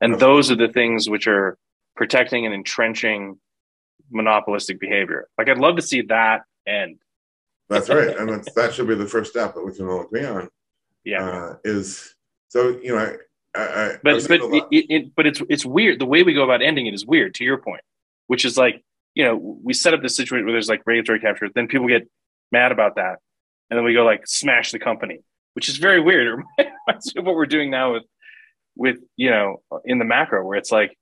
and those are the things which are protecting and entrenching monopolistic behavior. Like I'd love to see that end. That's right, and that's, that should be the first step that we can all agree on. Yeah, uh, is so you know, I, I, but but it, it, but it's it's weird. The way we go about ending it is weird. To your point, which is like you know, we set up this situation where there's like regulatory capture, then people get mad about that, and then we go like smash the company, which is very weird. (laughs) That's what we're doing now with with you know in the macro, where it's like,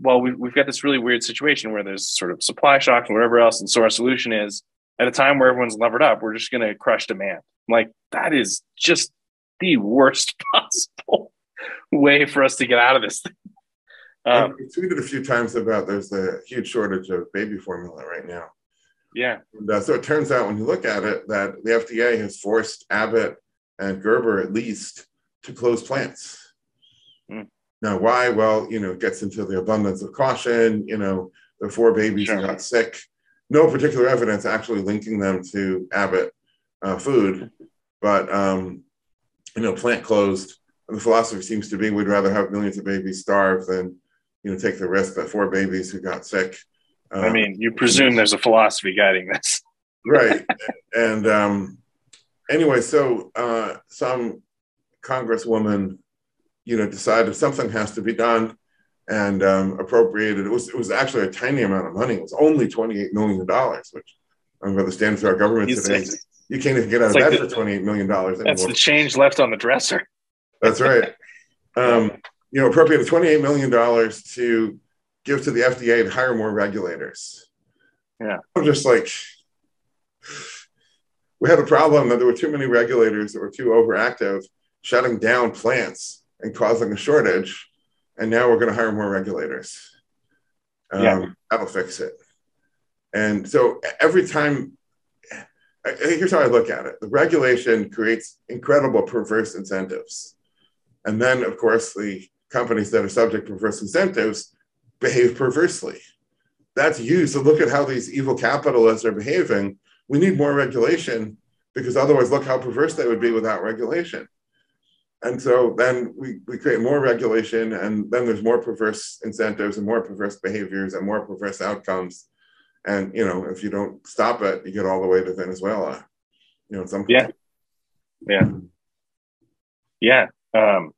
well, we've, we've got this really weird situation where there's sort of supply shock and whatever else, and so our solution is at a time where everyone's levered up, we're just going to crush demand. Like that is just the worst (laughs) possible way for us to get out of this thing. Um, we tweeted a few times about there's a huge shortage of baby formula right now. Yeah. And, uh, so it turns out when you look at it that the FDA has forced Abbott and Gerber at least to close plants. Mm. Now, why? Well, you know, it gets into the abundance of caution. You know, the four babies Sure. got sick. No particular evidence actually linking them to Abbott uh, food, but um, you know, plant closed. And the philosophy seems to be we'd rather have millions of babies starve than you know take the risk that four babies who got sick. I um, mean, you presume there's a philosophy guiding this. right. (laughs) And um anyway so uh some congresswoman you know decided something has to be done and um appropriated. It was it was actually a tiny amount of money. It was only 28 million dollars which i'm going to stand for our government today. you can't even get out of like bed for 28 million dollars That's the change left on the dresser. that's right. (laughs) Um you know appropriated 28 million dollars to give to the fda to hire more regulators Yeah. i'm just like we had a problem that there were too many regulators that were too overactive, shutting down plants and causing a shortage. And now we're going to hire more regulators. Um, Yeah. That'll fix it. And so every time, here's how I look at it the regulation creates incredible perverse incentives. And then, of course, the companies that are subject to perverse incentives behave perversely. That's used to look at how these evil capitalists are behaving we need more regulation because otherwise look how perverse they would be without regulation and so then we, we create more regulation and then there's more perverse incentives and more perverse behaviors and more perverse outcomes and you know if you don't stop it you get all the way to venezuela you know some point. Yeah. Yeah. Um,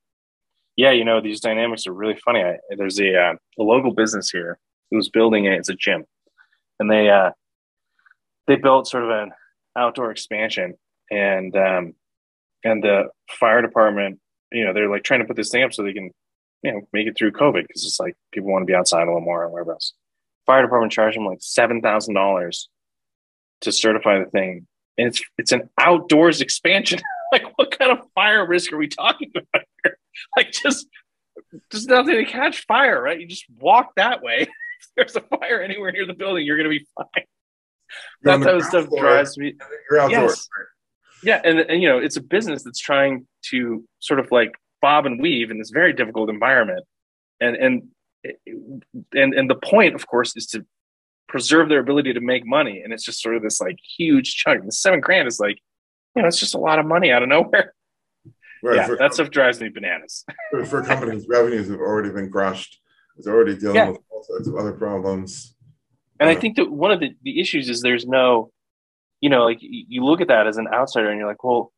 yeah, you know, these dynamics are really funny. I, there's a, uh, a local business here who's building it. It's a gym. And they, uh, they built sort of an outdoor expansion and, um, and the fire department, you know, they're like trying to put this thing up so they can, you know, make it through COVID because it's like people want to be outside a little more and whatever else. Fire department charged them like $7,000 to certify the thing. And it's, it's an outdoors expansion. (laughs) like what kind of fire risk are we talking about? (laughs) Like just just nothing to catch fire, right? You just walk that way. (laughs) if there's a fire anywhere near the building, you're gonna be fine. You're That type of stuff floor, drives me. you're outdoors Yes. Yeah, and and you know, it's a business that's trying to sort of like bob and weave in this very difficult environment. And and and and the point, of course, is to preserve their ability to make money. And it's just sort of this like huge chunk. The seven grand is like, you know, it's just a lot of money out of nowhere. Right yeah, that stuff drives me bananas. (laughs) for, for companies revenues have already been crushed it's already dealing Yeah. with all sorts of other problems And I uh, think that one of the, the issues is there's no, you know, like you look at that as an outsider and you're like, well,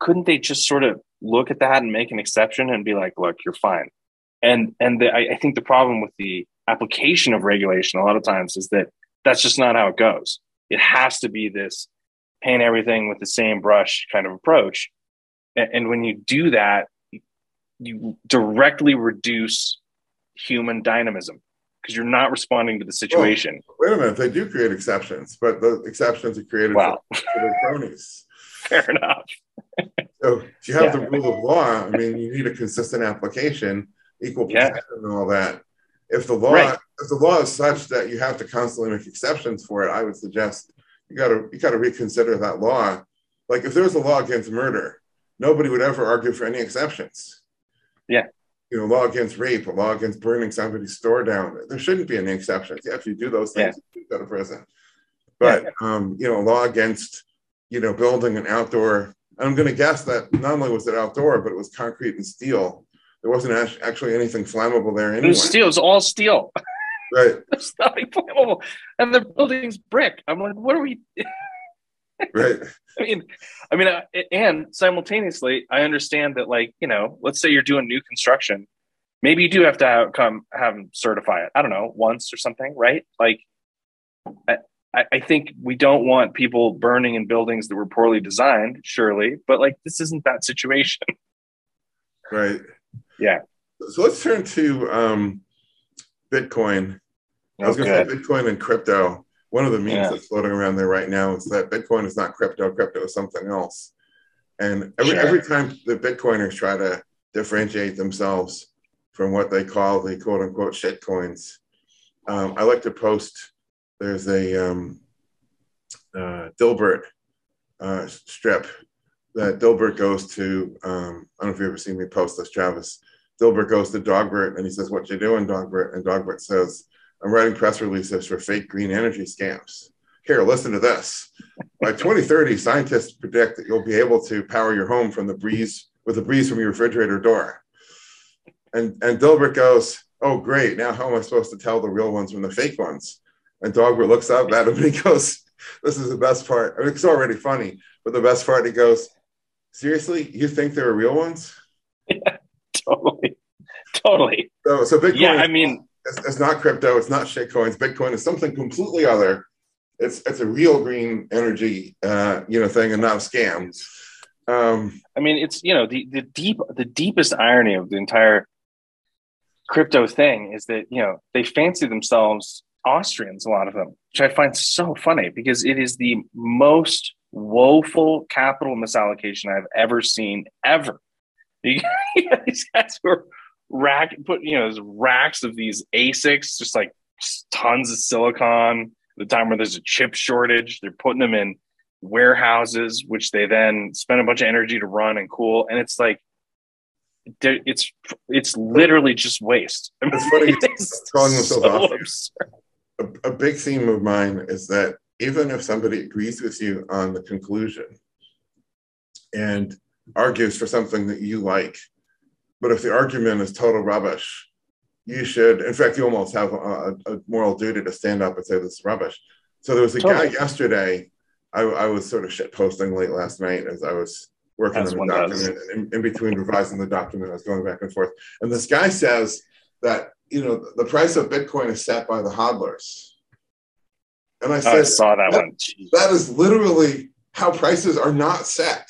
couldn't they just sort of look at that and make an exception and be like, look, you're fine. And and the, I, I think the problem with the application of regulation a lot of times is that that's just not how it goes. It has to be this paint everything with the same brush kind of approach. And, when you do that, you directly reduce human dynamism because you're not responding to the situation. wait a minute they do create exceptions but the exceptions are created Wow. for, (laughs) for their cronies Fair enough. So if you have Yeah. the rule of law, I mean, you need a consistent application, equal Yeah. protection, and all that. If the law, Right. if the law is such that you have to constantly make exceptions for it, I would suggest you got to you got to reconsider that law. Like if there was a law against murder, nobody would ever argue for any exceptions. Yeah. You know, law against rape, a law against burning somebody's store down. There shouldn't be any exceptions. Yeah, if you do those things, you go to prison. But um, you know, law against you know building an outdoor. I'm going to guess that not only was it outdoor, but it was concrete and steel. There wasn't actually anything flammable there It anyway. was steel. It was all steel. Right, (laughs) There's nothing flammable, and the building's brick. I'm like, what are we? Right. (laughs) I mean, I mean, uh, and simultaneously, I understand that, like, you know, let's say you're doing new construction, maybe you do have to have, come have them certify it. I don't know, once or something, right? Like, I, I think we don't want people burning in buildings that were poorly designed, surely, but like, this isn't that situation. (laughs) Right. Yeah. So let's turn to um, Bitcoin. I was Oh, going to say Bitcoin and crypto. One of the memes Yeah. that's floating around there right now is that Bitcoin is not crypto. Crypto is something else. And every Sure. every time the Bitcoiners try to differentiate themselves from what they call the quote unquote shit coins, um, I like to post. There's a um, uh, Dilbert uh, strip that Dilbert goes to. Um, I don't know if you've ever seen me post this, Travis. Dilbert goes to Dogbert and he says, "What you doing, Dogbert?" And Dogbert says, "I'm writing press releases for fake green energy scams." Here, listen to this. By 2030, scientists predict that you'll be able to power your home from the breeze with the breeze from your refrigerator door. And and Dilbert goes, "Oh, great! Now how am I supposed to tell the real ones from the fake ones?" And Dogbert looks up at him and he goes, "This is the best part. I mean, it's already funny, but the best part, he goes, seriously, you think they're real ones?" Yeah, (laughs) totally, totally. So, so Bitcoin. Yeah, I mean, it's, it's not crypto. It's not shitcoins. Bitcoin is something completely other. It's it's a real green energy, uh, you know, thing, and not a scam. Um, I mean, it's you know the the deep the deepest irony of the entire crypto thing is that you know they fancy themselves Austrians, a lot of them, which I find so funny because it is the most woeful capital misallocation I've ever seen ever. these guys were rack put you know there's racks of these ASICs, just like tons of silicon. The time where there's a chip shortage, they're putting them in warehouses, which they then spend a bunch of energy to run and cool. And it's like, it's it's literally just waste. I (laughs) mean, it's funny it's calling (laughs) so a, a big theme of mine is that even if somebody agrees with you on the conclusion and argues for something that you like, but if the argument is total rubbish, you should, in fact, you almost have a, a moral duty to stand up and say this is rubbish. So there was a totally. guy yesterday, I, I, was sort of shit posting late last night as I was working as on the document. In, in between revising the document, I was going back and forth. And this guy says that, you know, the price of Bitcoin is set by the hodlers. And I said, oh, I saw that, that one. That is literally how prices are not set.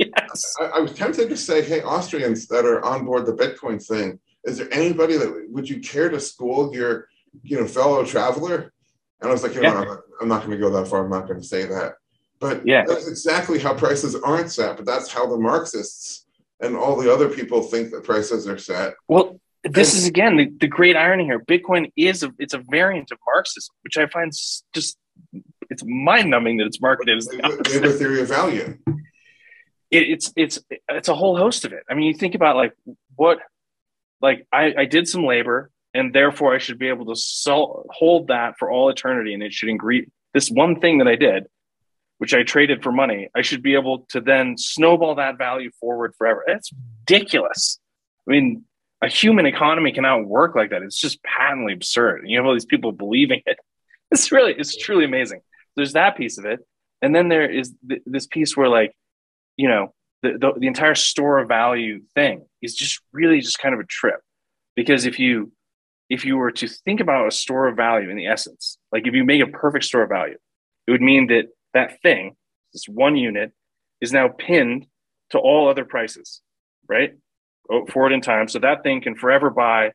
Yes. I, I, was tempted to say, hey, Austrians that are on board the Bitcoin thing, is there anybody that would you care to school your, you know, fellow traveler? And I was like, you yeah. know, I'm not, I'm not going to go that far. I'm not going to say that. But yeah. that's exactly how prices aren't set. But that's how the Marxists and all the other people think that prices are set. Well, this is again the, the great irony here. Bitcoin is a, it's a variant of Marxism, which I find just it's mind numbing that it's marketed as the labor theory of value. It, it's it's it's a whole host of it. I mean, you think about like what, like I, I did some labor, and therefore I should be able to sell, hold that for all eternity, and it should agree this one thing that I did, which I traded for money. I should be able to then snowball that value forward forever. It's ridiculous. I mean, a human economy cannot work like that. It's just patently absurd. You have all these people believing it. (laughs) It's really, it's truly amazing. There's that piece of it, and then there is th- this piece where, like, you know, the, the the entire store of value thing is just really just kind of a trip, because if you if you were to think about a store of value in the essence, like if you make a perfect store of value, it would mean that that thing, this one unit, is now pinned to all other prices, right? Oh, forward in time. So that thing can forever buy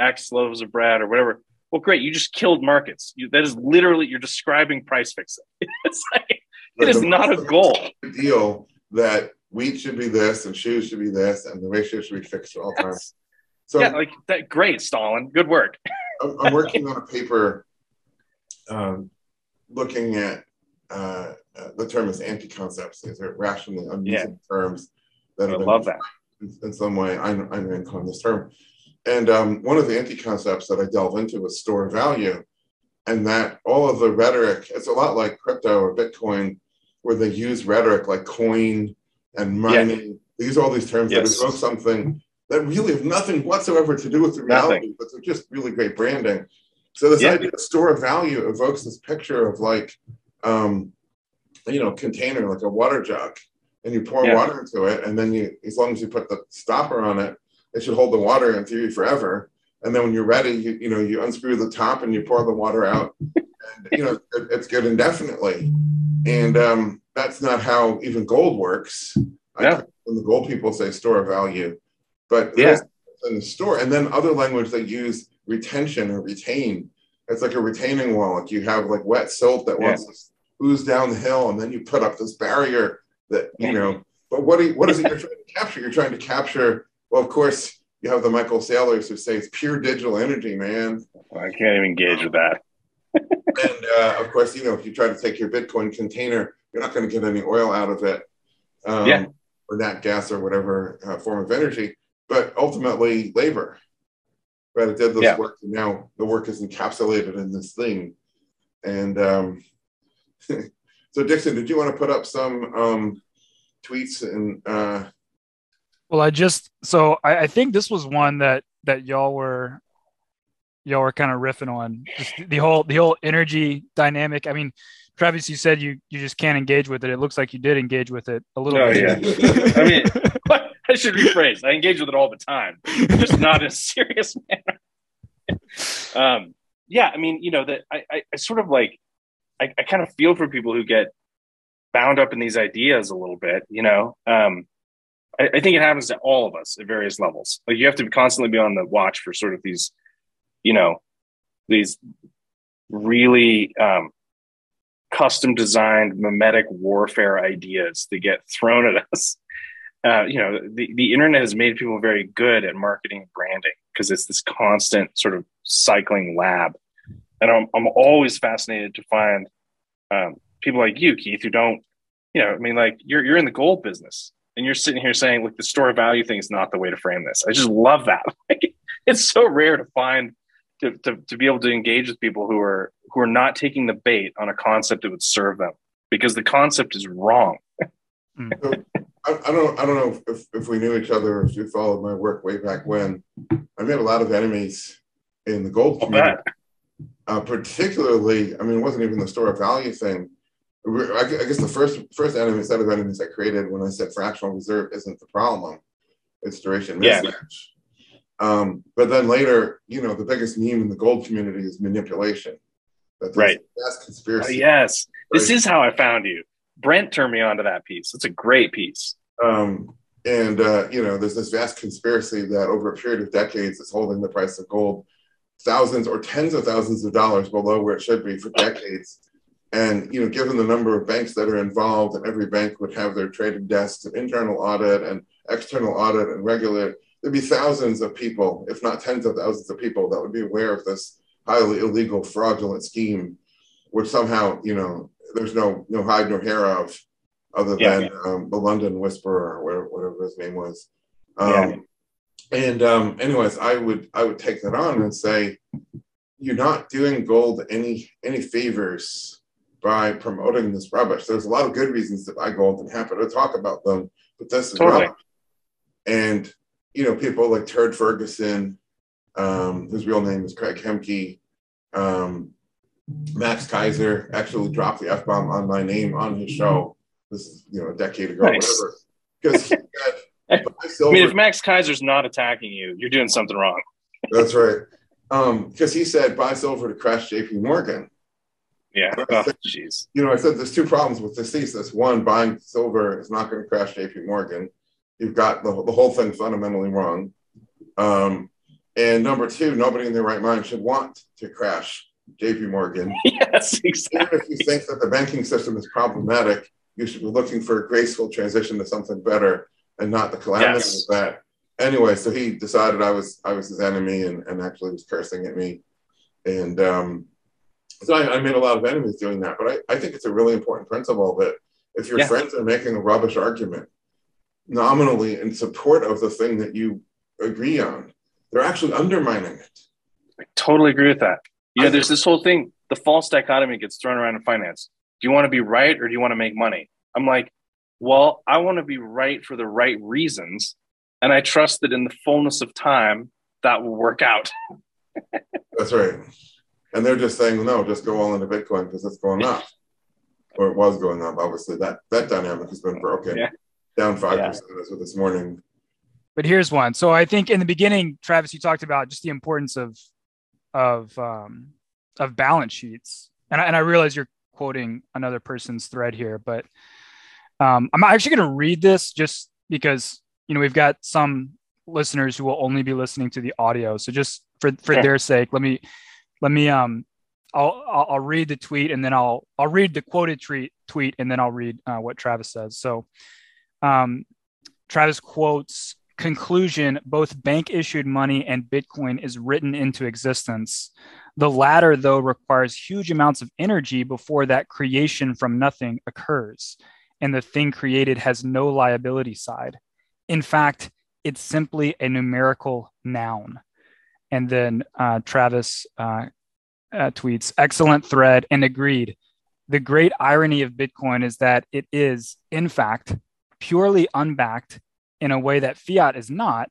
X loaves of bread or whatever. Well, great. You just killed markets. You, that is literally, you're describing price fixing. (laughs) it's like, it is not a goal. Deal that wheat should be this and shoes should be this and the ratio should be fixed at all times. So yeah, like that. Great, Stalin. Good work. (laughs) I'm, I'm working on a paper um, looking at uh, uh, the term is anti-concepts. These are rationally unusable yeah. terms that I love that in some way. I'm, I'm going to coin this term. And um, one of the anti concepts that I delve into was store value, and that all of the rhetoric, it's a lot like crypto or Bitcoin, where they use rhetoric like coin and mining. Yeah. They use all these terms yes. that evoke something that really have nothing whatsoever to do with the reality, nothing. but they're just really great branding. So this yeah. idea of store of value evokes this picture of like, um, you know, container like a water jug, and you pour yeah. water into it, and then you, as long as you put the stopper on it, it should hold the water in theory forever. And then when you're ready, you, you know, you unscrew the top and you pour the water out. (laughs) And, you know, it, it's good indefinitely. And um, that's not how even gold works. Yeah. when the gold people say store of value, but yeah, in the store, and then other language they use retention or retain. It's like a retaining wall. Like you have like wet silt that yeah. wants to ooze down the hill, and then you put up this barrier that you know but what you, what is it you're trying to capture you're trying to capture well of course you have the michael saylors who say it's pure digital energy man i can't even engage with that and uh, of course, you know, if you try to take your Bitcoin container, you're not going to get any oil out of it, um, Yeah. or nat gas or whatever uh, form of energy, but ultimately labor. Right, it did this Yeah. work, and now the work is encapsulated in this thing. And um, (laughs) so, Dickson, did you want to put up some um, tweets and uh, Well, I just so I, I think this was one that that y'all were y'all were kind of riffing on just the whole the whole energy dynamic. I mean, Travis, you said you you just can't engage with it. It looks like you did engage with it a little Oh, bit. yeah. I mean, (laughs) I should rephrase. I engage with it all the time, just not in a serious (laughs) manner. um, yeah, I mean, you know, that I, I, I sort of like, I, I kind of feel for people who get bound up in these ideas a little bit. You know, um, I, I think it happens to all of us at various levels. Like you have to constantly be on the watch for sort of these, you know, these really um, custom designed mimetic warfare ideas that get thrown at us. (laughs) Uh, you know, the, the internet has made people very good at marketing and branding because it's this constant sort of cycling lab. And I'm, I'm always fascinated to find um, people like you, Keith, who don't, you know, I mean, like you're, you're in the gold business and you're sitting here saying, look, the store value thing is not the way to frame this. I just love that. (laughs) Like, it's so rare to find to, to, to be able to engage with people who are who are not taking the bait on a concept that would serve them because the concept is wrong. I, I don't I don't know if, if we knew each other if you followed my work way back when. I made a lot of enemies in the gold community. Uh, particularly, I mean, it wasn't even the store of value thing. I I guess the first first enemy set of enemies I created when I said fractional reserve isn't the problem; it's duration Yeah. Um, but then later, you know, the biggest meme in the gold community is manipulation. That Right. That's Oh, conspiracy. yes, this is how I found you. Brent turned me on to that piece. It's a great piece. Um, and uh, you know, there's this vast conspiracy that over a period of decades is holding the price of gold thousands or tens of thousands of dollars below where it should be for decades. And you know, given the number of banks that are involved, and every bank would have their trading desks and internal audit and external audit and regulate, there'd be thousands of people, if not tens of thousands of people, that would be aware of this highly illegal, fraudulent scheme, which somehow, you know, there's no no hide nor hair of, other Yeah. than um, the London Whisperer or whatever, whatever his name was. Um, Yeah. And um, anyways, I would I would take that on and say, you're not doing gold any any favors by promoting this rubbish. There's a lot of good reasons to buy gold and happy to talk about them, but this is Totally. rubbish. And you know, people like Turd Ferguson, um, whose real name is Craig Hemke, um, Max Keiser actually dropped the F bomb on my name on his show. This is you know a decade ago, Nice. whatever. Because he (laughs) said, "Buy I mean, if Max Keiser's not attacking you, you're doing something wrong. That's right. Um, because he said buy silver to crash JP Morgan. Yeah. Oh, jeez. You know, I said there's two problems with this thesis. One, buying silver is not going to crash JP Morgan. You've got the, the whole thing fundamentally wrong. Um, and number two, nobody in their right mind should want to crash JP Morgan. (laughs) yes, exactly. Even if you think that the banking system is problematic, you should be looking for a graceful transition to something better and not the calamity Yes. of that. Anyway, so he decided I was I was his enemy and, and actually was cursing at me. And um, so I, I made a lot of enemies doing that. But I, I think it's a really important principle that if your Yeah. friends are making a rubbish argument nominally in support of the thing that you agree on, they're actually undermining it. I totally agree with that. Yeah, I there's this whole thing, the false dichotomy gets thrown around in finance. Do you want to be right or do you want to make money? I'm like, well, I want to be right for the right reasons. And I trust that in the fullness of time, that will work out. (laughs) That's right. And they're just saying, no, just go all into Bitcoin because it's going up. Or it was going up. Obviously, that that dynamic has been broken. Yeah. Down 5% as of this morning. But here's one. So I think in the beginning, Travis, you talked about just the importance of of um, of balance sheets, and I, and I realize you're quoting another person's thread here, but um, I'm actually going to read this just because you know we've got some listeners who will only be listening to the audio. So just for for Sure. their sake, let me let me um I'll, I'll I'll read the tweet and then I'll I'll read the quoted tweet tweet and then I'll read uh, what Travis says. So um, Travis quotes conclusion, both bank issued money and Bitcoin is written into existence. The latter, though, requires huge amounts of energy before that creation from nothing occurs, and the thing created has no liability side. In fact, it's simply a numerical noun. And then uh, Travis uh, uh, tweets, excellent thread and agreed. The great irony of Bitcoin is that it is, in fact, purely unbacked in a way that fiat is not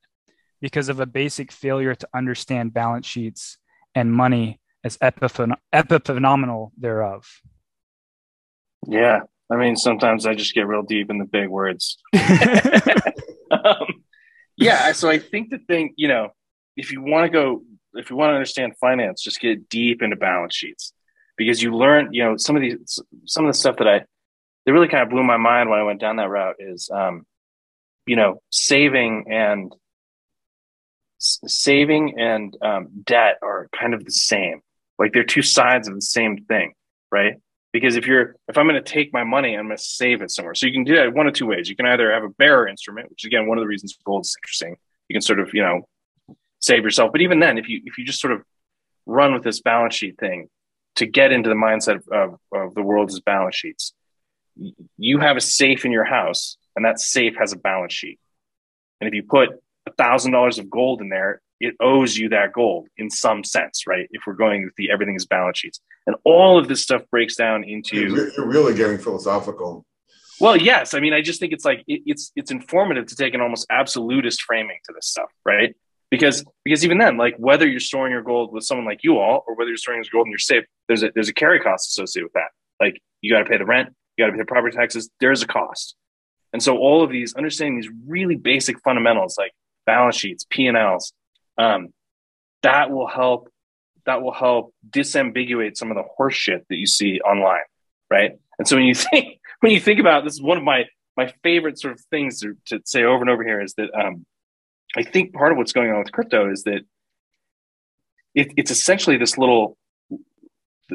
because of a basic failure to understand balance sheets and money as epiphen- epiphenomenal thereof. Yeah. I mean, sometimes I just get real deep in the big words. (laughs) um, yeah. So I think the thing, you know, if you want to go, if you want to understand finance, just get deep into balance sheets because you learn, you know, some of these, some of the stuff that I, that really kind of blew my mind when I went down that route is, um, you know, saving and saving and um, debt are kind of the same. Like they're two sides of the same thing, right? Because if you're, if I'm going to take my money, I'm going to save it somewhere. So you can do that one of two ways. You can either have a bearer instrument, which is again one of the reasons gold is interesting. You can sort of, you know, save yourself. But even then, if you if you just sort of run with this balance sheet thing to get into the mindset of, of, of the world as balance sheets, you have a safe in your house and that safe has a balance sheet. And if you put a thousand dollars of gold in there, it owes you that gold in some sense, right? If we're going with the everything is balance sheets, and all of this stuff breaks down into you're really getting philosophical. Well, yes. I mean, I just think it's like it, it's it's informative to take an almost absolutist framing to this stuff, right? Because because even then, like whether you're storing your gold with someone like you all, or whether you're storing your gold in your safe, there's a there's a carry cost associated with that. Like you got to pay the rent, you got to pay property taxes. There's a cost. And so all of these, understanding these really basic fundamentals like balance sheets, P and Ls, um, that will help. That will help disambiguate some of the horseshit that you see online, right? And so when you (laughs) think when you think about this, is one of my my favorite sort of things to, to say over and over here is that um, I think part of what's going on with crypto is that it, it's essentially this little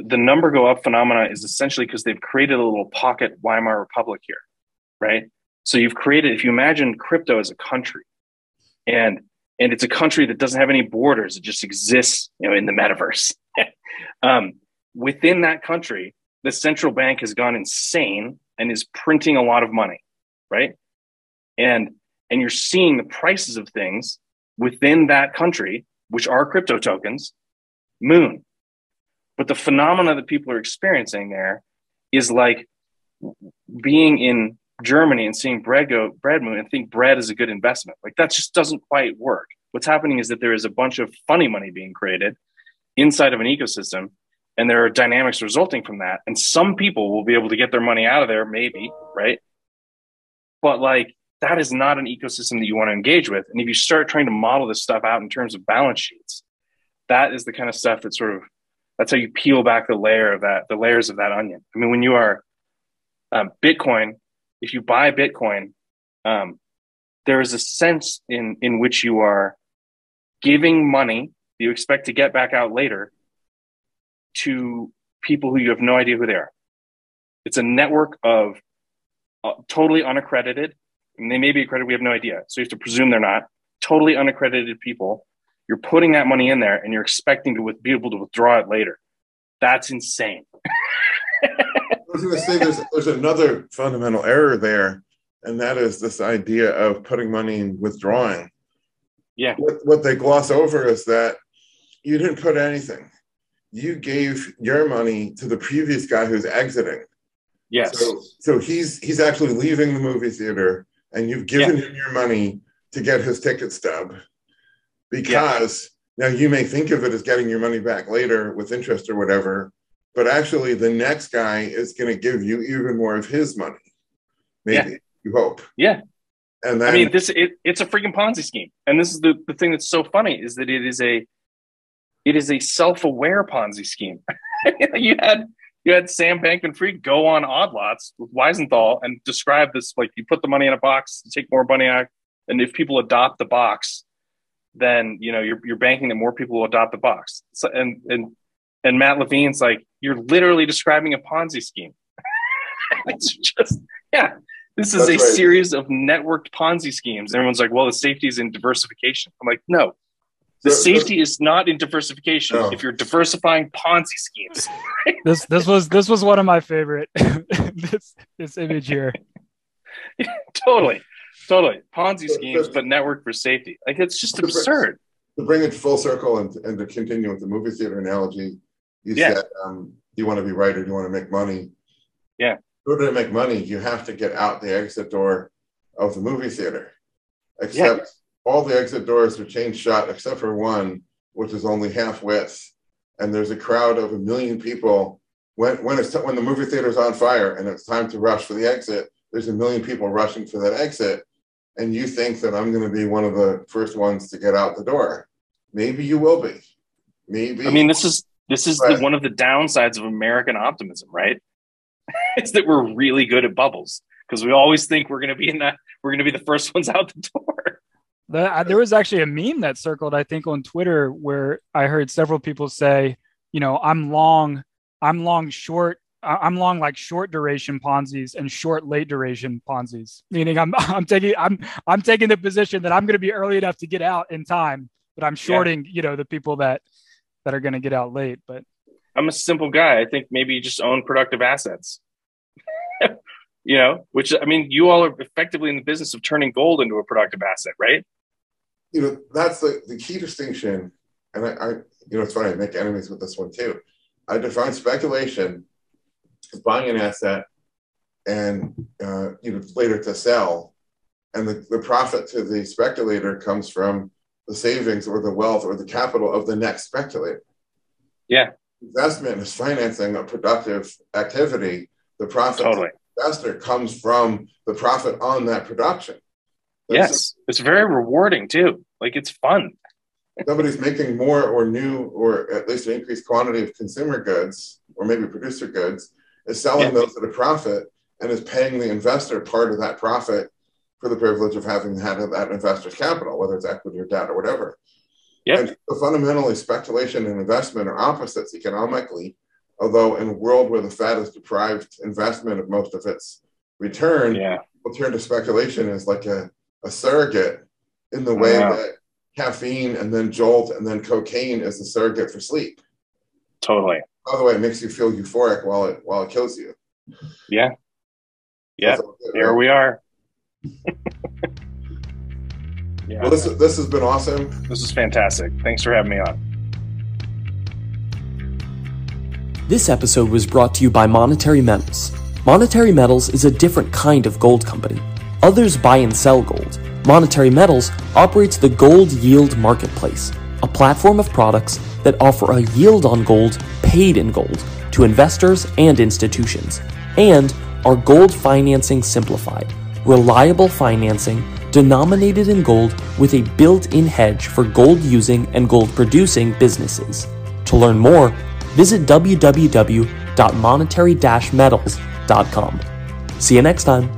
the number go up phenomena is essentially because they've created a little pocket Weimar Republic here, right? So you've created, if you imagine crypto as a country, and and it's a country that doesn't have any borders; it just exists, you know, in the metaverse. (laughs) um, within that country, the central bank has gone insane and is printing a lot of money, right? And and you're seeing the prices of things within that country, which are crypto tokens, moon. But the phenomena that people are experiencing there is like being in Germany and seeing bread go bread move and think bread is a good investment. Like that just doesn't quite work. What's happening is that there is a bunch of funny money being created inside of an ecosystem, and there are dynamics resulting from that. And some people will be able to get their money out of there, maybe, right? But like that is not an ecosystem that you want to engage with. And if you start trying to model this stuff out in terms of balance sheets, that is the kind of stuff that sort of that's how you peel back the layer of that, the layers of that onion. I mean, when you are um, Bitcoin if you buy Bitcoin, um, there is a sense in in which you are giving money you expect to get back out later to people who you have no idea who they are. It's a network of uh, totally unaccredited, and they may be accredited. We have no idea, so you have to presume they're not totally unaccredited people. You're putting that money in there, and you're expecting to with, be able to withdraw it later. That's insane. (laughs) I was going to say there's there's another fundamental error there, and that is this idea of putting money in withdrawing. Yeah. What, what they gloss over is that you didn't put anything. You gave your money to the previous guy who's exiting. Yes. So, so he's he's actually leaving the movie theater, and you've given yeah. him your money to get his ticket stub, because yeah. now you may think of it as getting your money back later with interest or whatever, but actually the next guy is going to give you even more of his money. Maybe yeah. you hope. Yeah. And then, I mean, this it, it's a freaking Ponzi scheme, and this is the the thing that's so funny is that it is a it is a self aware Ponzi scheme. (laughs) you had you had Sam Bankman-Fried go on Odd Lots with Weisenthal and describe this like you put the money in a box, take more money out, and if people adopt the box, then you know you're you're banking that more people will adopt the box. So, and and and Matt Levine's like, you're literally describing a Ponzi scheme. (laughs) it's just, yeah. This is That's a right. series of networked Ponzi schemes. Everyone's like, well, the safety is in diversification. I'm like, no, the safety is not in diversification no. if you're diversifying Ponzi schemes. (laughs) this this was this was one of my favorite (laughs) this this image here. totally. Totally. Ponzi schemes, but network for safety. Like it's just absurd. To bring it full circle and, and to continue with the movie theater analogy, you yeah. said um, you want to be right or you want to make money. Yeah. In order to make money, you have to get out the exit door of the movie theater. Except yeah. all the exit doors are changed shot except for one, which is only half width. And there's a crowd of a million people. When when it's when the movie theater's on fire and it's time to rush for the exit, there's a million people rushing for that exit. And you think that I'm going to be one of the first ones to get out the door. Maybe you will be. Maybe. I mean, this is this is the, one of the downsides of American optimism, right? (laughs) it's that we're really good at bubbles because we always think we're going to be in that we're going to be the first (laughs) ones out the door. The, there was actually a meme that circled, I think, on Twitter where I heard several people say, you know, I'm long, I'm long short, I'm long like short duration Ponzi's and short late duration Ponzi's. Meaning, I'm (laughs) I'm taking I'm I'm taking the position that I'm going to be early enough to get out in time, but I'm shorting, yeah. you know, the people that that are going to get out late. But I'm a simple guy. I think maybe you just own productive assets. (laughs) you know, which I mean, you all are effectively in the business of turning gold into a productive asset, right? You know, that's the, the key distinction. And I, I, you know, it's funny, I make enemies with this one too. I define speculation as buying an asset and, uh, you know, later to sell. And the, the profit to the speculator comes from the savings or the wealth or the capital of the next speculator. Yeah. Investment is financing a productive activity. The profit totally. investor comes from the profit on that production. That's yes, it's very rewarding too. Like it's fun. somebody's making more or new or at least an increased quantity of consumer goods or maybe producer goods is selling yeah. those at a profit and is paying the investor part of that profit for the privilege of having had that investor's capital, whether it's equity or debt or whatever. Yep. And so fundamentally, speculation and investment are opposites economically, although in a world where the Fed has deprived investment of most of its return, yeah. we'll turn to speculation as like a, a surrogate in the way wow. that caffeine and then jolt and then cocaine is a surrogate for sleep. Totally. By the way, it makes you feel euphoric while it while it kills you. Yeah. Yeah. Good, Here right? we are. (laughs) yeah. Well, this this has been awesome. This is fantastic. Thanks for having me on. This episode was brought to you by Monetary Metals. Monetary Metals is a different kind of gold company. Others buy and sell gold. Monetary Metals operates the Gold Yield Marketplace, a platform of products that offer a yield on gold paid in gold to investors and institutions, and are gold financing simplified reliable financing denominated in gold with a built in hedge for gold using and gold producing businesses. To learn more, visit www.monetary metals.com. See you next time.